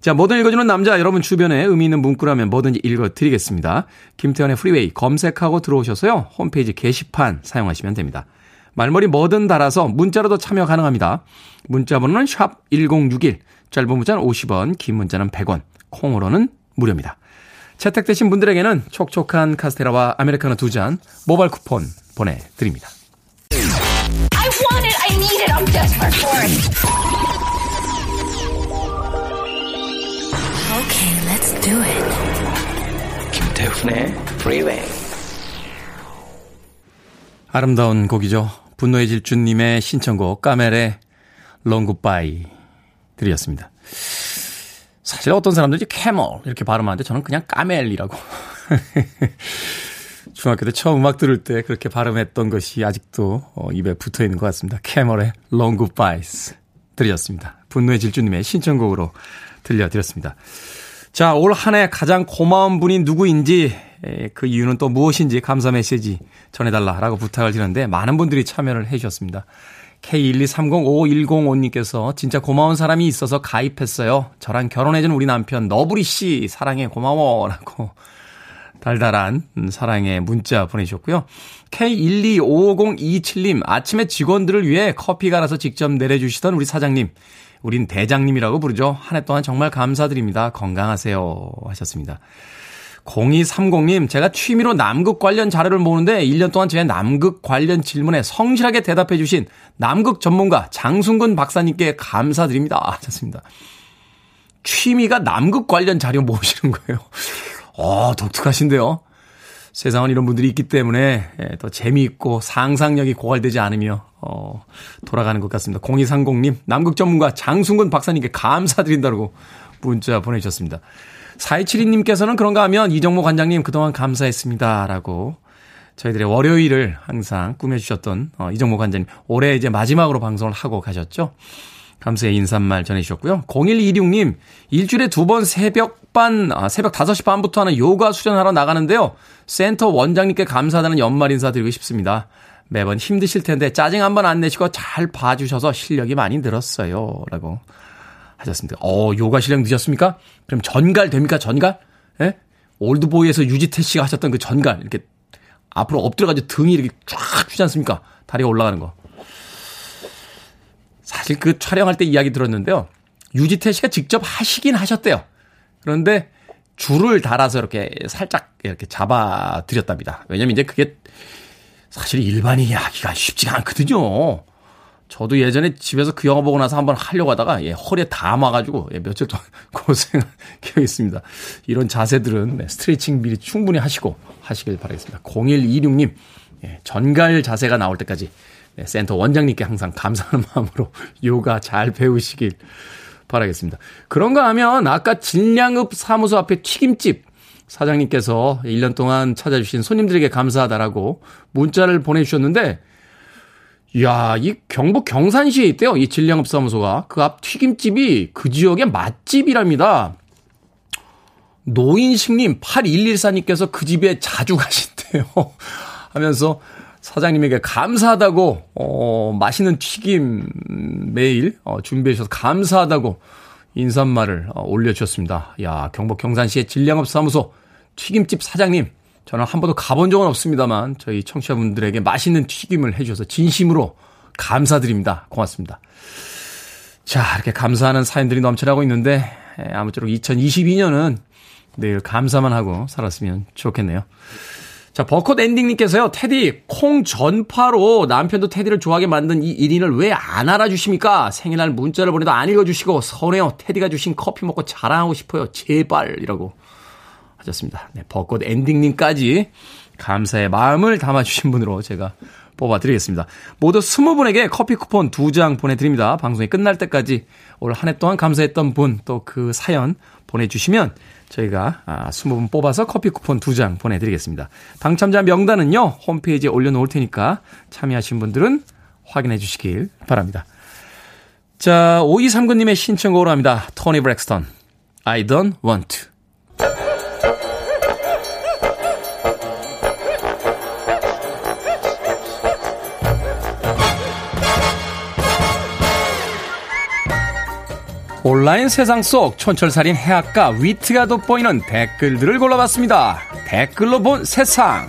자, 뭐든 읽어주는 남자, 여러분 주변에 의미 있는 문구라면 뭐든지 읽어드리겠습니다. 김태훈의 프리웨이 검색하고 들어오셔서요. 홈페이지 게시판 사용하시면 됩니다. 말머리 뭐든 달아서 문자로도 참여 가능합니다. 문자 번호는 샵 1061, 짧은 문자는 50원, 긴 문자는 100원, 콩으로는 무료입니다. 채택되신 분들에게는 촉촉한 카스테라와 아메리카노 두 잔 모바일 쿠폰 보내드립니다. I need it. I'm desperate for it. Okay, let's do it. 김태훈의 프리웨이 아름다운 곡이죠. 분노의 질주님의 신청곡 까멜의 Long Goodbye 들으셨습니다. 사실 어떤 사람들이 캐멀 이렇게 발음하는데 저는 그냥 까멜이라고. 중학교 때 처음 음악 들을 때 그렇게 발음했던 것이 아직도 어, 입에 붙어 있는 것 같습니다. 캐멀의 Long Goodbyes 들이었습니다. 분노의 질주님의 신청곡으로 들려드렸습니다. 자, 올 한 해 가장 고마운 분이 누구인지, 에, 그 이유는 또 무엇인지 감사 메시지 전해달라라고 부탁을 드렸는데 많은 분들이 참여를 해 주셨습니다. K123051005님께서 진짜 고마운 사람이 있어서 가입했어요. 저랑 결혼해준 우리 남편 너브리 씨 사랑해 고마워라고 달달한 사랑의 문자 보내주셨고요. K1255027님 아침에 직원들을 위해 커피 갈아서 직접 내려주시던 우리 사장님 우린 대장님이라고 부르죠. 한 해 동안 정말 감사드립니다. 건강하세요 하셨습니다. 0230님, 제가 취미로 남극 관련 자료를 모으는데 1년 동안 제 남극 관련 질문에 성실하게 대답해 주신 남극 전문가 장순근 박사님께 감사드립니다. 하셨습니다. 취미가 남극 관련 자료 모으시는 거예요. 어, 독특하신데요. 세상은 이런 분들이 있기 때문에 예, 더 재미있고 상상력이 고갈되지 않으며 어, 돌아가는 것 같습니다. 0230님, 남극 전문가 장순근 박사님께 감사드린다고 문자 보내주셨습니다. 4272님께서는 그런가 하면 이정모 관장님 그동안 감사했습니다. 라고 저희들의 월요일을 항상 꾸며주셨던 어, 이정모 관장님 올해 이제 마지막으로 방송을 하고 가셨죠. 감사의 인사말 전해주셨고요. 0126님 일주일에 두 번 새벽 반 아, 새벽 5시 반부터 하는 요가 수련하러 나가는데요. 센터 원장님께 감사하다는 연말 인사 드리고 싶습니다. 매번 힘드실 텐데 짜증 한 번 안 내시고 잘 봐주셔서 실력이 많이 늘었어요. 라고 하셨습니다. 어, 요가 실력 늦었습니까? 그럼 전갈 됩니까? 전갈? 예? 올드보이에서 유지태 씨가 하셨던 그 전갈. 이렇게 앞으로 엎드려가지고 등이 이렇게 쫙 주지 않습니까? 다리가 올라가는 거. 사실 그 촬영할 때 이야기 들었는데요. 유지태 씨가 직접 하시긴 하셨대요. 그런데 줄을 달아서 이렇게 살짝 이렇게 잡아 드렸답니다. 왜냐면 이제 그게 사실 일반인이 하기가 쉽지가 않거든요. 저도 예전에 집에서 그 영화 보고 나서 한번 하려고 하다가 예, 허리에 다 맞아가지고 예, 며칠 동안 고생한 기억이 있습니다. 이런 자세들은 네, 스트레칭 미리 충분히 하시고 하시길 바라겠습니다. 0126님 예, 전갈 자세가 나올 때까지 네, 센터 원장님께 항상 감사하는 마음으로 요가 잘 배우시길 바라겠습니다. 그런가 하면 아까 진량읍 사무소 앞에 튀김집 사장님께서 1년 동안 찾아주신 손님들에게 감사하다라고 문자를 보내주셨는데 이야, 이 경북 경산시에 있대요. 이 진량업 사무소가. 그 앞 튀김집이 그 지역의 맛집이랍니다. 노인식님 8114님께서 그 집에 자주 가신대요. 하면서 사장님에게 감사하다고, 어, 맛있는 튀김 매일 어, 준비해 주셔서 감사하다고 인사말을 어, 올려주셨습니다. 야, 경북 경산시의 진량업 사무소 튀김집 사장님. 저는 한 번도 가본 적은 없습니다만 저희 청취자분들에게 맛있는 튀김을 해주셔서 진심으로 감사드립니다. 고맙습니다. 자, 이렇게 감사하는 사연들이 넘쳐나고 있는데 아무쪼록 2022년은 늘 감사만 하고 살았으면 좋겠네요. 자, 버컷 엔딩님께서요, 테디, 콩 전파로 남편도 테디를 좋아하게 만든 이 1인을 왜 안 알아주십니까? 생일날 문자를 보내도 안 읽어주시고, 서운해요. 테디가 주신 커피 먹고 자랑하고 싶어요. 제발. 이라고 하셨습니다. 네, 벚꽃 엔딩님까지 감사의 마음을 담아주신 분으로 제가 뽑아드리겠습니다. 모두 20분에게 커피 쿠폰 2장 보내드립니다. 방송이 끝날 때까지 올 한 해 동안 감사했던 분 또 그 사연 보내주시면 저희가 20분 아, 뽑아서 커피 쿠폰 2장 보내드리겠습니다. 당첨자 명단은요 홈페이지에 올려놓을 테니까 참여하신 분들은 확인해 주시길 바랍니다. 자 5239님의 신청곡으로 합니다. 토니 브렉스턴 I don't want to. 온라인 세상 속 촌철살인 해악과 위트가 돋보이는 댓글들을 골라봤습니다. 댓글로 본 세상.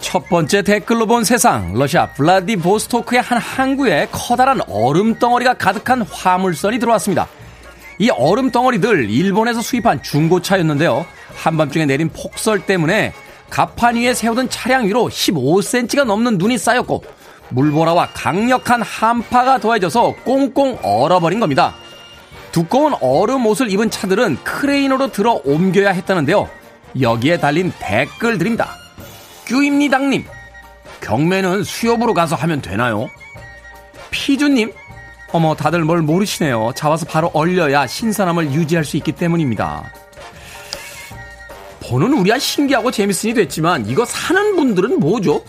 첫 번째 댓글로 본 세상. 러시아 블라디보스토크의 한 항구에 커다란 얼음 덩어리가 가득한 화물선이 들어왔습니다. 이 얼음 덩어리들 일본에서 수입한 중고차였는데요. 한밤중에 내린 폭설 때문에 가판 위에 세우던 차량 위로 15cm가 넘는 눈이 쌓였고 물보라와 강력한 한파가 더해져서 꽁꽁 얼어버린 겁니다. 두꺼운 얼음 옷을 입은 차들은 크레인으로 들어 옮겨야 했다는데요. 여기에 달린 댓글들입니다. 규입니다님, 경매는 수협으로 가서 하면 되나요? 피주님, 어머, 다들 뭘 모르시네요. 잡아서 바로 얼려야 신선함을 유지할 수 있기 때문입니다. 보는 우리야 신기하고 재밌으니 됐지만 이거 사는 분들은 뭐죠?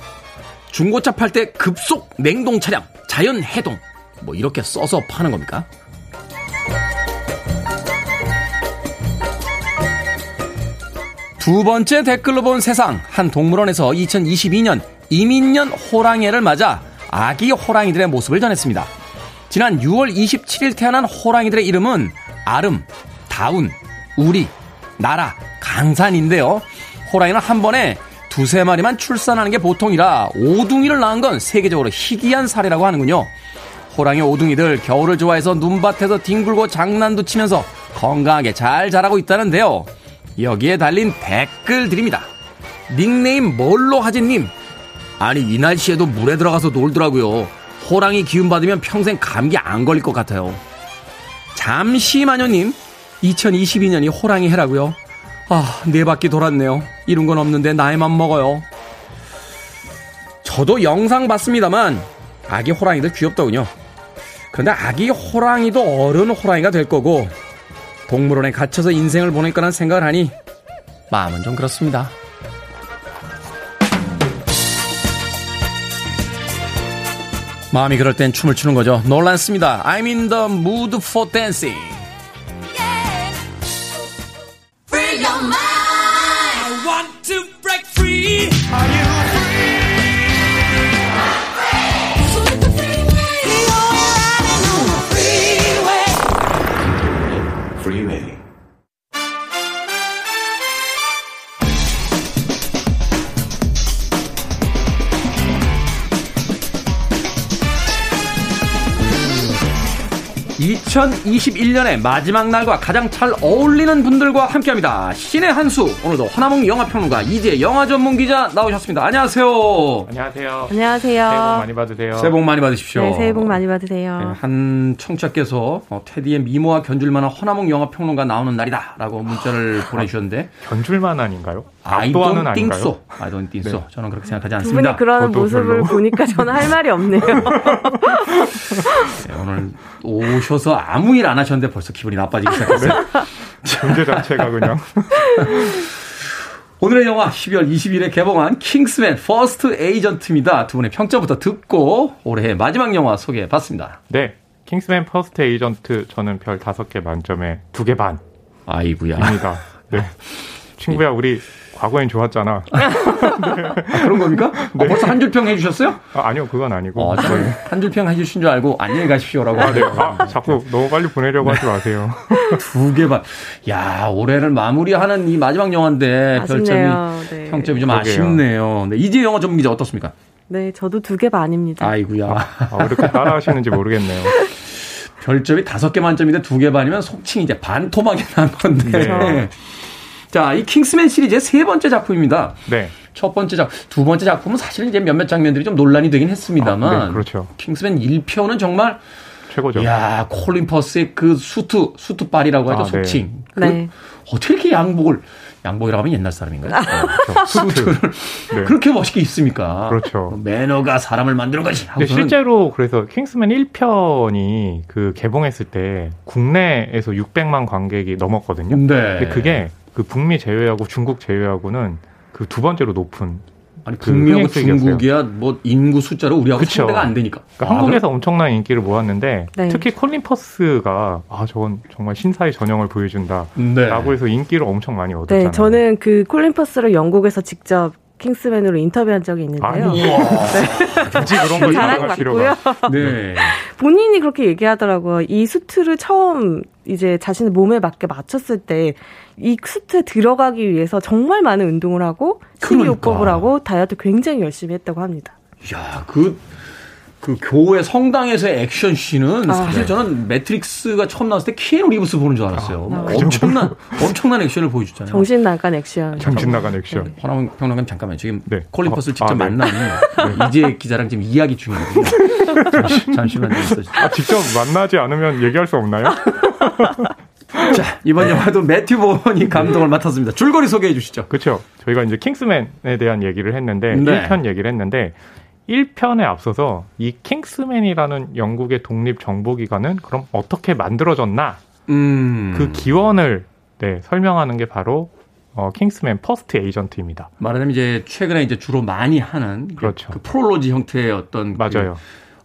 중고차 팔 때 급속 냉동 차량, 자연 해동 뭐 이렇게 써서 파는 겁니까? 두 번째 댓글로 본 세상 한 동물원에서 2022년 이민년 호랑이를 맞아 아기 호랑이들의 모습을 전했습니다. 지난 6월 27일 태어난 호랑이들의 이름은 아름, 다운, 우리, 나라, 강산인데요. 호랑이는 한 번에 두세 마리만 출산하는 게 보통이라 오둥이를 낳은 건 세계적으로 희귀한 사례라고 하는군요. 호랑이 오둥이들 겨울을 좋아해서 눈밭에서 뒹굴고 장난도 치면서 건강하게 잘 자라고 있다는데요. 여기에 달린 댓글들입니다. 닉네임 뭘로 하진님. 아니 이 날씨에도 물에 들어가서 놀더라고요. 호랑이 기운 받으면 평생 감기 안 걸릴 것 같아요. 잠시만요님. 2022년이 호랑이 해라고요. 아, 네 바퀴 돌았네요. 이런 건 없는데 나이만 먹어요. 저도 영상 봤습니다만 아기 호랑이들 귀엽더군요. 그런데 아기 호랑이도 어른 호랑이가 될 거고 동물원에 갇혀서 인생을 보낼 거란 생각을 하니 마음은 좀 그렇습니다. 마음이 그럴 땐 춤을 추는 거죠. 놀란습니다. I'm in the mood for dancing. 2021년의 마지막 날과 가장 잘 어울리는 분들과 함께합니다. 신의 한수 오늘도 허나몽 영화평론가 이제 영화 전문 기자 나오셨습니다. 안녕하세요. 안녕하세요. 안녕하세요. 새해 복 많이 받으세요. 새해 복 많이 받으십시오. 네, 새해 복 많이 받으세요. 네, 한 청취자께서 어, 테디의 미모와 견줄만한 허나몽 영화평론가 나오는 날이다라고 문자를 보내주셨는데 견줄만 아닌가요? I 압도하는 don't think 아닌가요? so. I don't think so. 네. 저는 그렇게 생각하지 두 않습니다. 분이 그러는 저도 모습을 별로. 보니까 저는 할 말이 없네요. 네, 오늘 오셔서 아무 일 안 하셨는데 벌써 기분이 나빠지기 시작했어요. 존재 자체가 그냥 오늘의 영화 12월 20일에 개봉한 킹스맨 퍼스트 에이전트입니다. 두 분의 평점부터 듣고 올해의 마지막 영화 소개해 봤습니다. 네. 킹스맨 퍼스트 에이전트 저는 별 다섯 개 만점에 두개 반입니다. 아이구야. 네. 친구야 우리 과거엔 좋았잖아. 아, 그런 겁니까? 어, 벌써 한 줄 평 해주셨어요? 아, 아니요 그건 아니고. 어, 저는 한줄 평 해주신 줄 알고 안녕히 가십시오라고. 아, 네. 아, 자꾸 너무 빨리 보내려고 하지 마세요. 두개 반. 야, 올해를 마무리하는 이 마지막 영화인데 별점이 아쉽네요. 네. 평점이 좀 그러게요. 아쉽네요. 네, 이제 영화 전문 기자 어떻습니까? 네, 저도 두 개 반입니다. 아이구야. 아, 왜 이렇게 따라하시는지 모르겠네요. 별점이 다섯 개 만점인데 두 개 반이면 속칭 이제 반토막이 난 건데. 네. 자, 이 킹스맨 시리즈의 세 번째 작품입니다. 네. 첫 번째 작, 두 번째 작품은 사실은 이제 몇몇 장면들이 좀 논란이 되긴 했습니다만. 아, 네, 그렇죠. 킹스맨 1편은 정말, 최고죠. 야 콜린 퍼스의 그 수트, 수트빨이라고 하죠, 아, 네. 속칭. 그 네. 어떻게 이렇게 양복을, 양복이라고 하면 옛날 사람인가요? 그렇죠. 수트. 네. 그렇게 멋있게 입습니까? 그렇죠. 매너가 사람을 만드는. 근데 하고서는 실제로 그래서 킹스맨 1편이 그 개봉했을 때 국내에서 600만 관객이 넘었거든요. 네. 근데 그게 그 북미 제외하고 중국 제외하고는 그 두 번째로 높은 아니, 그 북미하고. 중국이야, 뭐, 인구 숫자로 우리하고 그쵸. 상대가 안 되니까. 그러니까 아, 한국에서 엄청난 인기를 모았는데 네. 특히 콜린 퍼스가 아 저건 정말 신사의 전형을 보여준다라고 네. 해서 인기를 엄청 많이 얻었잖아요. 네, 저는 그 콜린 퍼스를 영국에서 직접 킹스맨으로 인터뷰한 적이 있는데요. 아니 굳이 그런 걸 자랑 맞고요. 네. 본인이 그렇게 얘기하더라고요. 이 수트를 처음 이제 자신의 몸에 맞게 맞췄을 때 이 수트에 들어가기 위해서 정말 많은 운동을 하고 그러니까. 식이요법을 하고 다이어트 굉장히 열심히 했다고 합니다. 야, 그, 그 교회 성당에서의 액션 씬은 아, 사실 네. 저는 매트릭스가 처음 나왔을 때 키아누 리브스 보는 줄 알았어요. 아, 뭐 엄청난, 엄청난 액션을 보여주잖아요. 정신 나간 액션. 정신 나간 액션. 허남웅 평론가님 잠깐만요. 지금 네. 콜린 퍼스를 어, 직접 아, 네. 만나는 이재 기자랑 지금 이야기 중이거든요. 잠시, 잠시만요. 아, 직접 만나지 않으면 얘기할 수 없나요? 자, 이번 영화도 매튜 본이 감독을 맡았습니다. 줄거리 소개해 주시죠. 그렇죠. 저희가 이제 킹스맨에 대한 얘기를 했는데 네. 1편 얘기를 했는데 1편에 앞서서 이 킹스맨이라는 영국의 독립 정보기관은 그럼 어떻게 만들어졌나 음. 그 기원을 네, 설명하는 게 바로 어, 킹스맨 퍼스트 에이전트입니다. 말하자면 이제 최근에 이제 주로 많이 하는 그렇죠. 그 프롤로그 형태의 어떤 맞아요.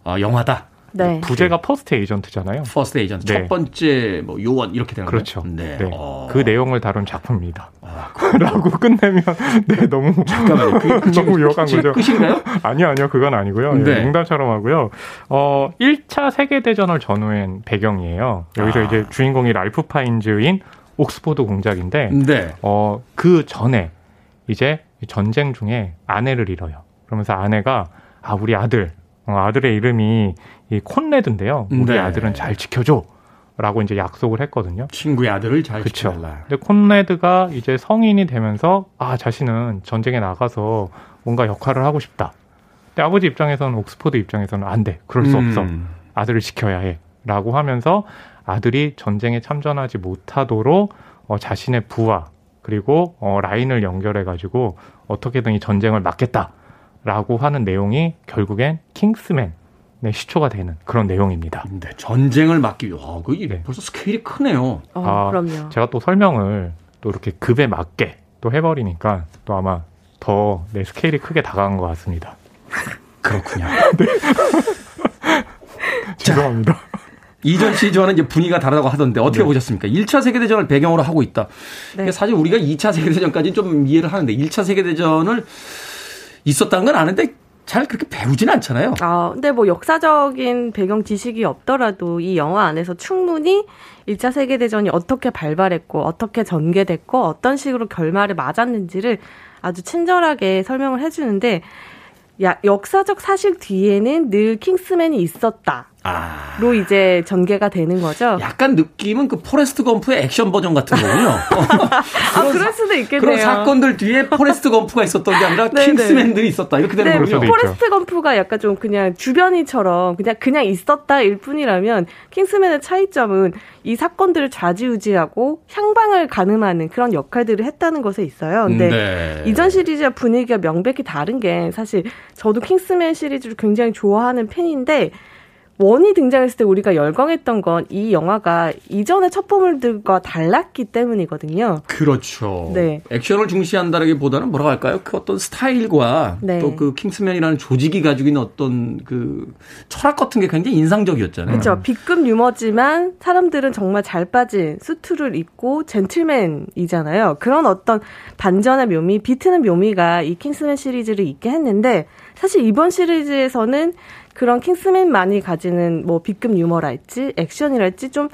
그, 어, 영화다. 네. 부제가 퍼스트 에이전트잖아요. 퍼스트 에이전트 네. 첫 번째 뭐 요원 이렇게 되는 그렇죠. 거죠. 네. 네. 어. 그 내용을 다룬 작품입니다. 라고 끝내면 네 너무 잠깐만요. 그게 너무 유혹한 지금 거죠. 끝인가요? 아니요, 아니요, 그건 아니고요. 예, 네. 농담처럼 하고요. 어, 1차 세계 대전을 전후한 배경이에요. 여기서 아. 이제 주인공이 랄프 파인즈인 옥스포드 공작인데, 네. 어, 그 전에 이제 전쟁 중에 아내를 잃어요. 그러면서 아내가, 아, 우리 아들, 어, 아들의 이름이 이 콘레드인데요. 우리 네. 아들은 잘 지켜줘. 라고 이제 약속을 했거든요. 친구의 아들을 잘 그쵸. 지켜달라. 근데 콘레드가 이제 성인이 되면서 아 자신은 전쟁에 나가서 뭔가 역할을 하고 싶다. 근데 아버지 입장에서는 옥스퍼드 입장에서는 안 돼. 그럴 수 없어. 음. 아들을 지켜야 해. 라고 하면서 아들이 전쟁에 참전하지 못하도록 어, 자신의 부하 그리고 어, 라인을 연결해 가지고 어떻게든 이 전쟁을 막겠다. 라고 하는 내용이 결국엔 킹스맨 의 시초가 되는 그런 내용입니다. 네, 전쟁을 막기 위해. 와, 그 네. 벌써 스케일이 크네요. 어, 아, 그럼요. 제가 또 설명을 또 이렇게 급에 맞게 또 해버리니까 또 아마 더내 스케일이 크게 다가간 것 같습니다. 그렇군요. 죄송합니다. 이전 시즌와는 이제 분위기가 다르다고 하던데 어떻게 네. 보셨습니까? 1차 세계대전을 배경으로 하고 있다. 네. 사실 우리가 2차 세계대전까지 좀 이해를 하는데 1차 세계대전을 있었다는 건 아는데 잘 그렇게 배우진 않잖아요. 아, 근데 뭐 역사적인 배경 지식이 없더라도 이 영화 안에서 충분히 1차 세계대전이 어떻게 발발했고, 어떻게 전개됐고, 어떤 식으로 결말을 맞았는지를 아주 친절하게 설명을 해주는데, 야, 역사적 사실 뒤에는 늘 킹스맨이 있었다. 아. 이제 전개가 되는 거죠. 약간 느낌은 그 포레스트 검프의 액션 버전 같은 거군요. 아, 그럴 수도 있겠네요. 그런 사건들 뒤에 포레스트 검프가 있었던 게 아니라 네네. 킹스맨들이 있었다. 이렇게 되는 네. 수도 있죠. 포레스트 검프가 약간 좀 그냥 주변인처럼 그냥 그냥 있었다일 뿐이라면 킹스맨의 차이점은 이 사건들을 좌지우지하고 향방을 가늠하는 그런 역할들을 했다는 것에 있어요. 근데 네. 이전 시리즈와 분위기가 명백히 다른 게 사실 저도 킹스맨 시리즈를 굉장히 좋아하는 팬인데 원이 등장했을 때 우리가 열광했던 건 이 영화가 이전의 첩보물들과 달랐기 때문이거든요. 그렇죠. 네. 액션을 중시한다라기보다는 뭐라고 할까요? 그 어떤 스타일과 네. 또그 킹스맨이라는 조직이 가지고 있는 어떤 그 철학 같은 게 굉장히 인상적이었잖아요. 그렇죠. B급 유머지만 사람들은 정말 잘 빠진 수트를 입고 젠틀맨이잖아요. 그런 어떤 반전의 묘미, 비트는 묘미가 이 킹스맨 시리즈를 있게 했는데 사실 이번 시리즈에서는 그런 킹스맨만이 가지는 뭐 B급 유머랄지 액션이랄지 좀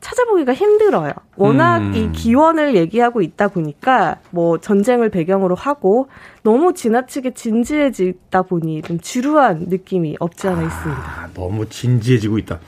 찾아보기가 힘들어요. 워낙 음. 이 기원을 얘기하고 있다 보니까 뭐 전쟁을 배경으로 하고 너무 지나치게 진지해지다 보니 좀 지루한 느낌이 없지 않아 있습니다. 아, 너무 진지해지고 있다.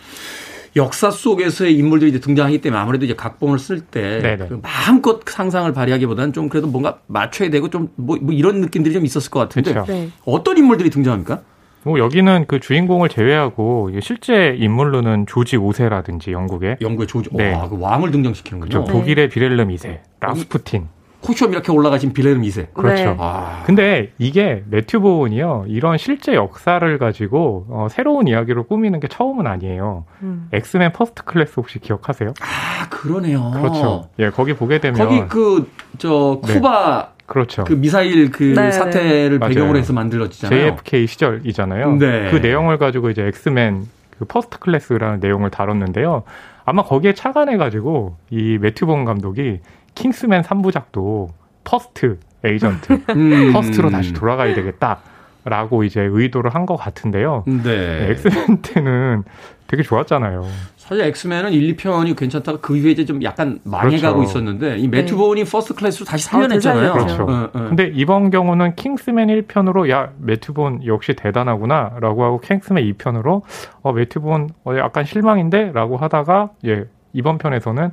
역사 속에서의 인물들이 이제 등장하기 때문에 아무래도 이제 각본을 쓸때 네네. 그 마음껏 상상을 발휘하기보다는 좀 그래도 뭔가 맞춰야 되고 좀뭐 이런 느낌들이 좀 있었을 것 같은데 그렇죠. 네. 어떤 인물들이 등장합니까? 뭐 여기는 그 주인공을 제외하고 실제 인물로는 조지 5세라든지 영국의 영국의 조지, 네. 와, 그 왕을 등장시키는군요. 그렇죠. 독일의 빌헬름 2세, 라스푸틴. 콧수염 이렇게 올라가신 빌헬름 2세. 그렇죠. 네. 아, 근데 이게 매튜 본이요 이런 실제 역사를 가지고 어, 새로운 이야기로 꾸미는 게 처음은 아니에요. 음. 엑스맨 퍼스트 클래스 혹시 기억하세요? 아, 그러네요. 그렇죠. 예, 거기 보게 되면 거기 그, 저, 네. 쿠바 그렇죠. 그 미사일 그 네, 사태를 맞아요. 배경으로 해서 만들어지잖아요. JFK 시절이잖아요. 네. 그 내용을 가지고 이제 엑스맨 그 퍼스트 클래스라는 내용을 다뤘는데요. 아마 거기에 착안해 가지고 이 매튜 본 감독이 킹스맨 3부작도 퍼스트 에이전트 음. 퍼스트로 다시 돌아가야 되겠다 라고 이제 의도를 한 것 같은데요. 네. 네, 엑스맨 때는 되게 좋았잖아요. 사실 엑스맨은 1, 2편이 괜찮다가 그 이후에 이제 좀 약간 망해가고 그렇죠. 있었는데 이 매튜 네. 본이 퍼스트 클래스로 다시 살려냈잖아요. 어, 되살렸죠. 그렇죠. 어, 어. 근데 이번 경우는 킹스맨 1편으로 야 매튜본 역시 대단하구나라고 하고 킹스맨 2편으로 어 매튜본 어, 약간 실망인데라고 하다가 예 이번 편에서는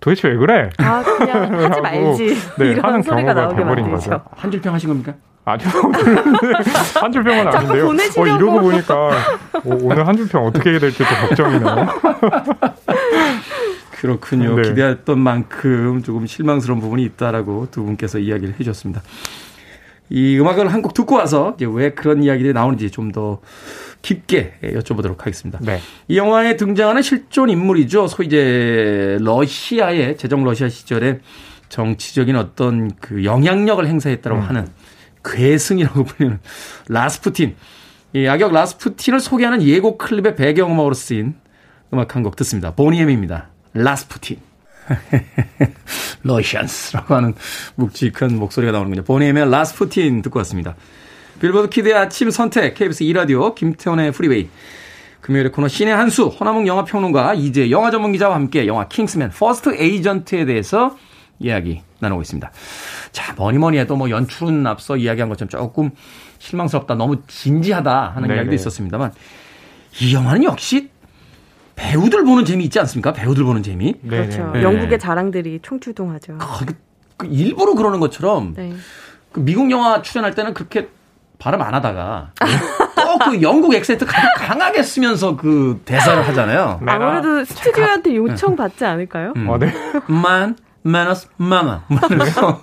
도대체 왜 그래? 아, 그냥 하지 말지. 네, 이런 하는 소리가 경우가 나오게 돼버린 만들죠. 거죠. 한 줄평 하신 겁니까? 아주 한 줄평은 자꾸 아닌데요. 어, 보내시려고. 이러고 보니까 어, 오늘 한 줄평 어떻게 해야 될지 또 걱정이네요. 그렇군요. 네. 기대했던 만큼 조금 실망스러운 부분이 있다라고 두 분께서 이야기를 해주셨습니다. 이 음악을 한 곡 듣고 와서 이제 왜 그런 이야기들이 나오는지 좀더 깊게 여쭤보도록 하겠습니다. 네. 이 영화에 등장하는 실존 인물이죠. 소위 이제 러시아의 제정 러시아 시절에 정치적인 어떤 그 영향력을 행사했다고 음. 하는 괴승이라고 불리는 라스푸틴. 이 악역 라스푸틴을 소개하는 예고 클립의 배경음악으로 쓰인 음악 한 곡 듣습니다. 보니엠입니다. 라스푸틴. Russians라고 하는 묵직한 목소리가 나오는군요. 보니엠의 라스푸틴 듣고 왔습니다. 빌보드 키드의 아침 선택, KBS 2라디오, 김태훈의 프리웨이. 금요일의 코너 신의 한수, 허남웅 영화평론가 이제 영화 전문 기자와 함께 영화 킹스맨 퍼스트 에이전트에 대해서 이야기 나누고 있습니다. 자, 뭐니 뭐니 해도 뭐 연출은 앞서 이야기한 것처럼 조금 실망스럽다, 너무 진지하다 하는 네네. 이야기도 있었습니다만 이 영화는 역시 배우들 보는 재미 있지 않습니까? 배우들 보는 재미. 네, 그렇죠. 네. 영국의 자랑들이 총출동하죠. 그, 그 일부러 그러는 것처럼 네. 그 미국 영화 출연할 때는 그렇게 발음 안 하다가 또그 영국 액센트 강- 강하게 쓰면서 그 대사를 하잖아요. 네. 아무래도 스튜디오한테 요청 받지 않을까요? 음. 어, 네. Man, manos, mama. 그래서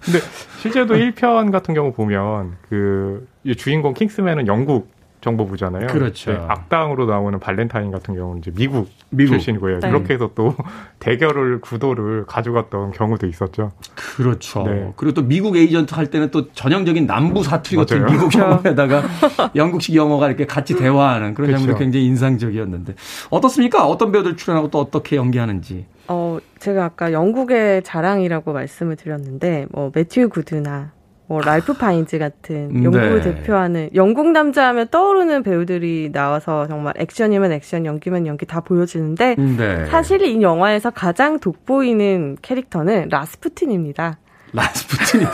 근데 실제로 1편 같은 경우 보면 그이 주인공 킹스맨은 영국 정보부잖아요. 그렇죠. 네, 악당으로 나오는 발렌타인 같은 경우는 이제 미국, 미국. 출신인 거예요. 네. 그렇게 해서 또 대결을 구도를 가져갔던 경우도 있었죠. 그렇죠. 네. 그리고 또 미국 에이전트 할 때는 또 전형적인 남부 사투리 같은 맞아요. 미국 영어에다가 영국식 영어가 이렇게 같이 대화하는 그런 장면이 그렇죠. 굉장히 인상적이었는데 어떻습니까? 어떤 배우들 출연하고 또 어떻게 연기하는지. 어, 제가 아까 영국의 자랑이라고 말씀을 드렸는데, 뭐, 매튜 구드나, 뭐, 랄프 파인즈 같은 네. 영국을 대표하는, 영국 남자 하면 떠오르는 배우들이 나와서 정말 액션이면 액션, 연기면 연기 다 보여주는데, 네. 사실 이 영화에서 가장 돋보이는 캐릭터는 라스푸틴입니다. 라스푸틴이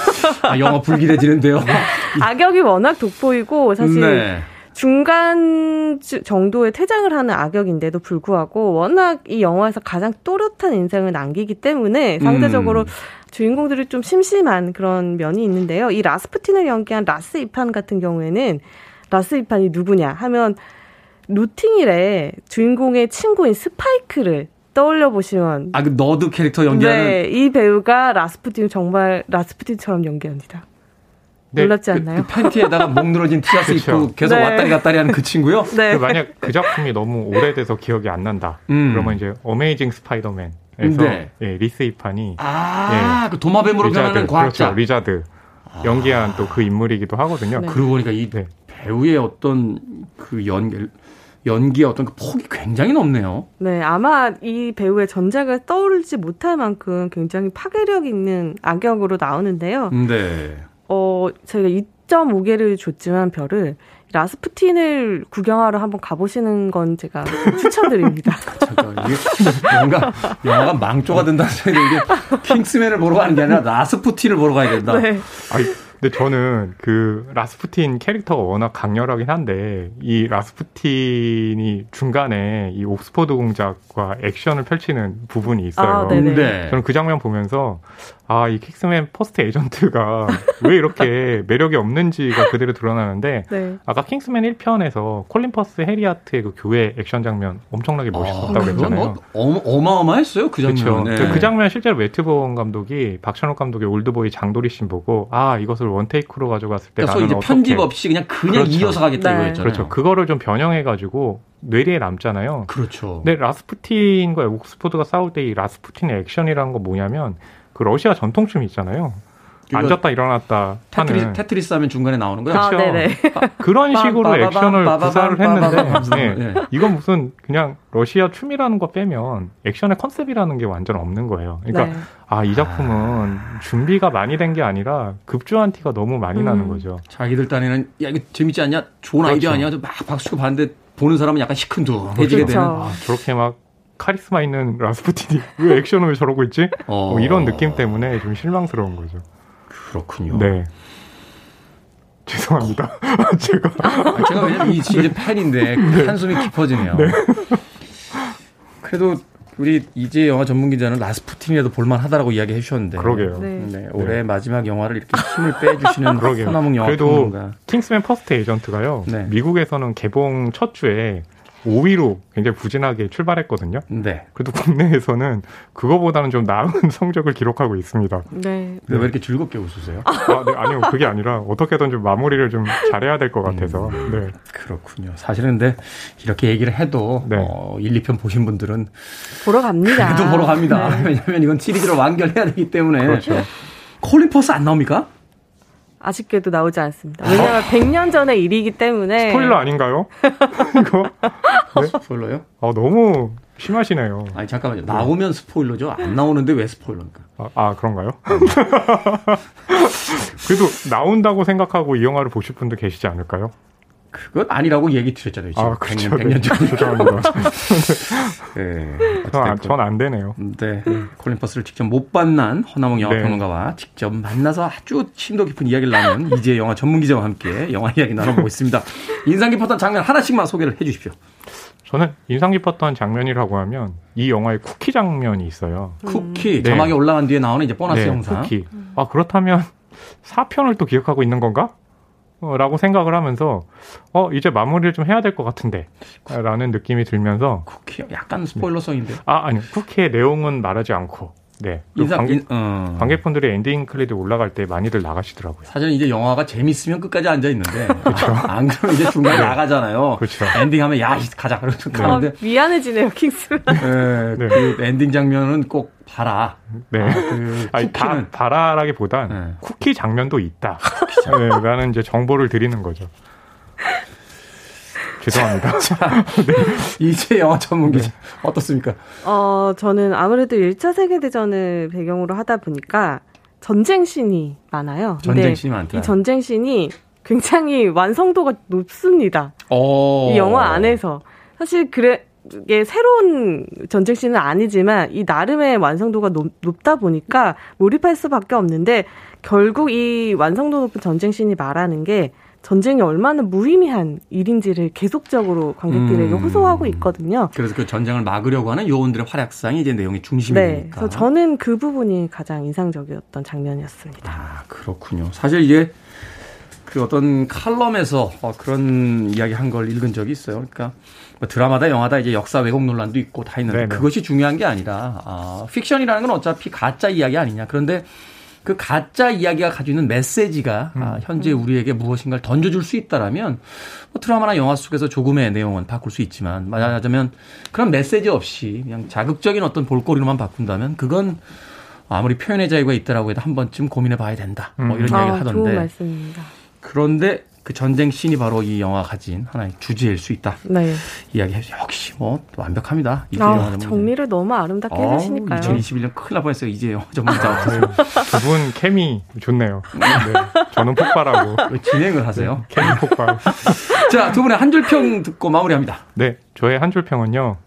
아, 영화 불길해지는데요. 악역이 워낙 돋보이고, 사실 네. 중간 주- 정도의 퇴장을 하는 악역인데도 불구하고 워낙 이 영화에서 가장 또렷한 인상을 남기기 때문에 상대적으로 음. 주인공들이 좀 심심한 그런 면이 있는데요. 이 라스푸틴을 연기한 리스 이판 같은 경우에는 리스 이판이 누구냐 하면 노팅힐의 주인공의 친구인 스파이크를 떠올려 보시면 아, 그 nerd 캐릭터 연기하는 네, 이 배우가 라스푸틴을 정말 라스푸틴처럼 연기합니다. 네, 놀랍지 그, 않나요? 그 팬티에다가 목 늘어진 티셔츠 그쵸. 입고 계속 네. 왔다리 갔다리 하는 그 친구요? 네. 그 만약 그 작품이 너무 오래돼서 기억이 안 난다. 음. 그러면 이제 어메이징 스파이더맨 에서 네. 예, 리스 이판이 아, 그 도마뱀으로 변하는 과학자. 그렇죠. 리자드 연기한 또 그 인물이기도 하거든요. 네. 그러고 보니까 이 네. 배우의 어떤 그 연기, 연기의 어떤 그 폭이 굉장히 넓네요. 네, 아마 이 배우의 전작을 떠오르지 못할 만큼 굉장히 파괴력 있는 악역으로 나오는데요. 네. 어, 저희가 2.5개를 줬지만 별을 라스푸틴을 구경하러 한번 가보시는 건 제가 추천드립니다. 잠깐, 이게 뭔가 영화가 망조가 된다는 생각이 이게 킹스맨을 보러 가는 게 아니라 라스푸틴을 보러 가야 된다. 네. 아니, 근데 저는 그 라스푸틴 캐릭터가 워낙 강렬하긴 한데 이 라스푸틴이 중간에 이 옥스퍼드 공작과 액션을 펼치는 부분이 있어요. 아. 네. 저는 그 장면 보면서 아, 이 킹스맨 퍼스트 에이전트가 왜 이렇게 매력이 없는지가 그대로 드러나는데 네. 아까 킹스맨 1편에서 콜린 퍼스 해리 하트의 그 교회 액션 장면 엄청나게 멋있었다고 그건 그랬잖아요. 뭐 어마, 어마했어요 그 장면. 네. 그, 그 장면 실제로 매튜 본 감독이 박찬욱 감독의 올드보이 장도리 씬 보고 아 이것을 one take로 가져갔을 때 그러니까 나는 이제 편집 어떻게 없이 그냥 그냥 그렇죠. 이어서 가겠다 네. 이거였잖아요. 그렇죠. 그거를 좀 변형해 가지고 뇌리에 남잖아요. 그렇죠. 근데 라스푸틴과 옥스포드가 싸울 때 이 라스푸틴의 액션이라는 건 뭐냐면 그 러시아 전통춤이 있잖아요. 이거 앉았다 일어났다 테트리, 하는 테트리스 하면 중간에 나오는 거예요? 아, 그렇죠. 네네. 그런 식으로 액션을 구사를 했는데 네. 네. 이건 무슨 그냥 러시아 춤이라는 거 빼면 액션의 컨셉이라는 게 완전 없는 거예요. 그러니까 네. 아이 작품은 준비가 많이 된 게 아니라 급조한 티가 너무 많이 음. 나는 거죠. 자기들 딴에는 야 이거 재밌지 않냐? 좋은 그렇죠. 아이디어 아니야? 막 박수고 봤는데 보는 사람은 약간 시큰둥해지게 그렇죠. 되는 아, 저렇게 막 카리스마 있는 라스푸틴이 왜 액션을 왜 저러고 있지? 어. 뭐 이런 느낌 때문에 좀 실망스러운 거죠. 그렇군요. 네. 죄송합니다. 제가 아, 제가 왜냐면 이 시즌 팬인데 한숨이 깊어지네요. 그래도 우리 이제 영화 전문 기자는 라스푸틴이라도 볼만하다라고 이야기해 주셨는데. 그러게요. 네. 네, 올해 마지막 영화를 이렇게 힘을 빼주시는 그러게요. 허남웅 영화 그래도 평론가. 킹스맨 퍼스트 에이전트가요. 네. 미국에서는 개봉 첫 주에 5위로 굉장히 부진하게 출발했거든요. 네. 그래도 국내에서는 그거보다는 좀 나은 성적을 기록하고 있습니다. 네. 근데 왜 이렇게 즐겁게 웃으세요? 아, 네, 아니요, 그게 아니라 어떻게든 좀 마무리를 좀 잘해야 될 것 같아서. 네. 그렇군요. 사실은 근데 이렇게 얘기를 해도 네. 어, 1, 2편 보신 분들은 보러 갑니다. 그래도 보러 갑니다. 네. 왜냐하면 이건 시리즈로 완결해야 되기 때문에. 그렇죠. 콜린 퍼스 안 나옵니까? 아쉽게도 나오지 않습니다. 왜냐하면 100년 전의 일이기 때문에 스포일러 아닌가요? 이거 스포일러요? 어, 너무 심하시네요. 아니 잠깐만요. 나오면 스포일러죠. 안 나오는데 왜 스포일러입니까? 아, 아, 그런가요? 그래도 나온다고 생각하고 이 영화를 보실 분도 계시지 않을까요? 그건 아니라고 얘기 드렸잖아요. 지금 아, 그렇죠. 100년, 100년 전. 죄송합니다. 네. 전안 되네요. 네. 콜린 퍼스를 직접 못 만난 허나몽 영화 네. 평론가와 직접 만나서 아주 심도 깊은 이야기를 나눈 이제 영화 전문 기자와 함께 영화 이야기 나눠보고 있습니다. 인상 깊었던 장면 하나씩만 소개를 해 주십시오. 저는 인상 깊었던 장면이라고 하면 이 영화의 쿠키 장면이 있어요. 쿠키 네. 자막이 올라간 뒤에 나오는 이제 보너스 네, 영상. 쿠키. 아, 그렇다면 4편을 또 기억하고 있는 건가? 어, 라고 생각을 하면서 어 이제 마무리를 좀 해야 될 것 같은데 라는 느낌이 들면서 쿠키 약간 스포일러성인데. 아 아니요 쿠키의 내용은 말하지 않고 네 인상 관객, 인, 어. 관객분들이 엔딩 크레딧 올라갈 때 많이들 나가시더라고요. 사실은 이제 영화가 재밌으면 끝까지 앉아 있는데 안 그러면 이제 중간에 나가잖아요. 그렇죠. 엔딩하면 야 이, 가자 그러고 어, 가는데 미안해지네요, 킹스맨. 네, 네. 그 엔딩 장면은 꼭 봐라. 네. 그 아니 다 쿠키는 봐라라기보단 네. 쿠키 장면도 있다. 네, 라는 이제 정보를 드리는 거죠. 죄송합니다. 이제 영화 전문 네. 기자 어떻습니까? 어, 저는 아무래도 1차 세계 대전을 배경으로 하다 보니까 전쟁 씬이 많아요. 전쟁 씬이 많다. 이 전쟁 씬이 굉장히 완성도가 높습니다. 어. 이 영화 안에서. 사실 그래, 이게 새로운 전쟁 씬은 아니지만 이 나름의 완성도가 높, 높다 보니까 몰입할 수밖에 없는데 결국 이 완성도 높은 전쟁 씬이 말하는 게 전쟁이 얼마나 무의미한 일인지를 계속적으로 관객들에게 음. 호소하고 있거든요. 그래서 그 전쟁을 막으려고 하는 요원들의 활약상이 이제 내용의 중심이 네. 되니까. 그래서 저는 그 부분이 가장 인상적이었던 장면이었습니다. 아, 그렇군요. 사실 이게 그 어떤 칼럼에서 어, 그런 이야기 한 걸 읽은 적이 있어요. 그러니까 뭐 드라마다 영화다 이제 역사 왜곡 논란도 있고 다 있는데 네네. 그것이 중요한 게 아니라 아, 픽션이라는 건 어차피 가짜 이야기 아니냐. 그런데 그 가짜 이야기가 가지고 있는 메시지가 아, 현재 우리에게 무엇인가를 던져줄 수 있다라면 뭐 드라마나 영화 속에서 조금의 내용은 바꿀 수 있지만 말하자면 그런 메시지 없이 그냥 자극적인 어떤 볼거리로만 바꾼다면 그건 아무리 표현의 자유가 있다라고 해도 한 번쯤 고민해 봐야 된다. 뭐 이런 이야기를 아, 좋은 하던데 말씀입니다. 그런데 그 전쟁 씬이 바로 이 영화 가진 하나의 주제일 수 있다. 네. 이야기 해서 역시 뭐 완벽합니다. 이제 아, 전문. 정리를 너무 아름답게 해주시니까요. 2021년 큰일 날 뻔했어요. 이제 영화 전문가 네. 두분 케미 좋네요. 네. 저는 폭발하고 왜 진행을 하세요. 케미 폭발. 자, 두 분의 한 줄 평 듣고 마무리합니다. 네, 저의 한 줄 평은요.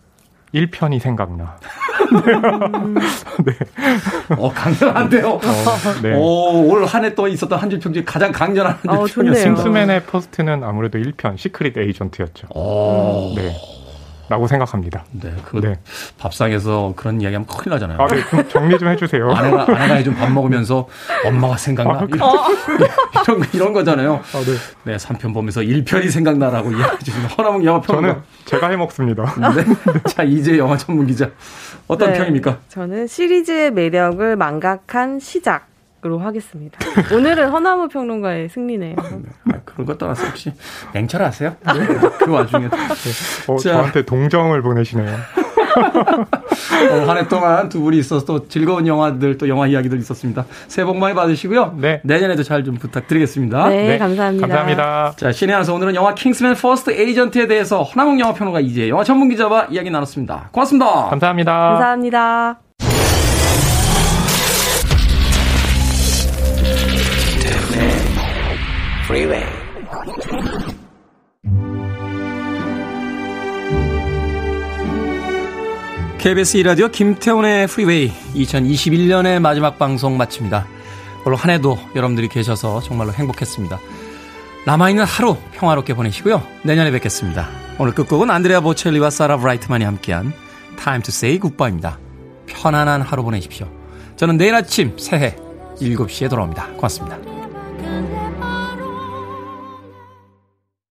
1편이 생각나. 어, 강렬한데요. 어, 네. 오, 올 한 해 동안 있었던 한 줄평 중에 가장 강렬한 한줄 어, 좋네요. 평이었습니다. 킹스맨의 first는 아무래도 1편 시크릿 에이전트였죠. 오, 네. 라고 생각합니다. 네, 그 네. 밥상에서 그런 이야기하면 큰일 나잖아요. 아, 네, 좀 정리 좀 해주세요. 아내가 아내가 해준 밥 먹으면서 엄마가 생각나 아, 이런, 이런 거- 이런 거잖아요. 아, 네. 네, 3편 보면서 1편이 생각나라고 이야기해 주시는 허남웅 영화 평론가. 저는 제가 해 먹습니다. 네. 자, 이제 영화 전문 기자. 어떤 네, 평입니까? 저는 시리즈의 매력을 망각한 시작 으로 하겠습니다. 오늘은 허남웅 평론가의 승리네요. 아, 그런 거 떠나서 혹시 냉철하세요? 그 와중에 어, 자. 저한테 동정을 보내시네요. 한해 동안 두 분이 있어서 또 즐거운 영화들 또 영화 이야기들 있었습니다. 새해 복 많이 받으시고요. 네. 내년에도 잘 좀 부탁드리겠습니다. 네, 네, 감사합니다. 감사합니다. 자, 신의 한 수 오늘은 영화 킹스맨 퍼스트 에이전트에 대해서 허남웅 영화 평론가 이제 영화 전문 기자와 이야기 나눴습니다. 고맙습니다. 감사합니다. 감사합니다. Freeway. KBS 2라디오 김태훈의 프리웨이 2021년의 마지막 방송 마칩니다. 올한 해도 여러분들이 계셔서 정말로 행복했습니다. 남아있는 하루 평화롭게 보내시고요. 내년에 뵙겠습니다. 오늘 끝곡은 안드레아 보첼리와 사라 브라이트만이 함께한 Time to Say Goodbye입니다. 편안한 하루 보내십시오. 저는 내일 아침 새해 7시에 돌아옵니다. 고맙습니다.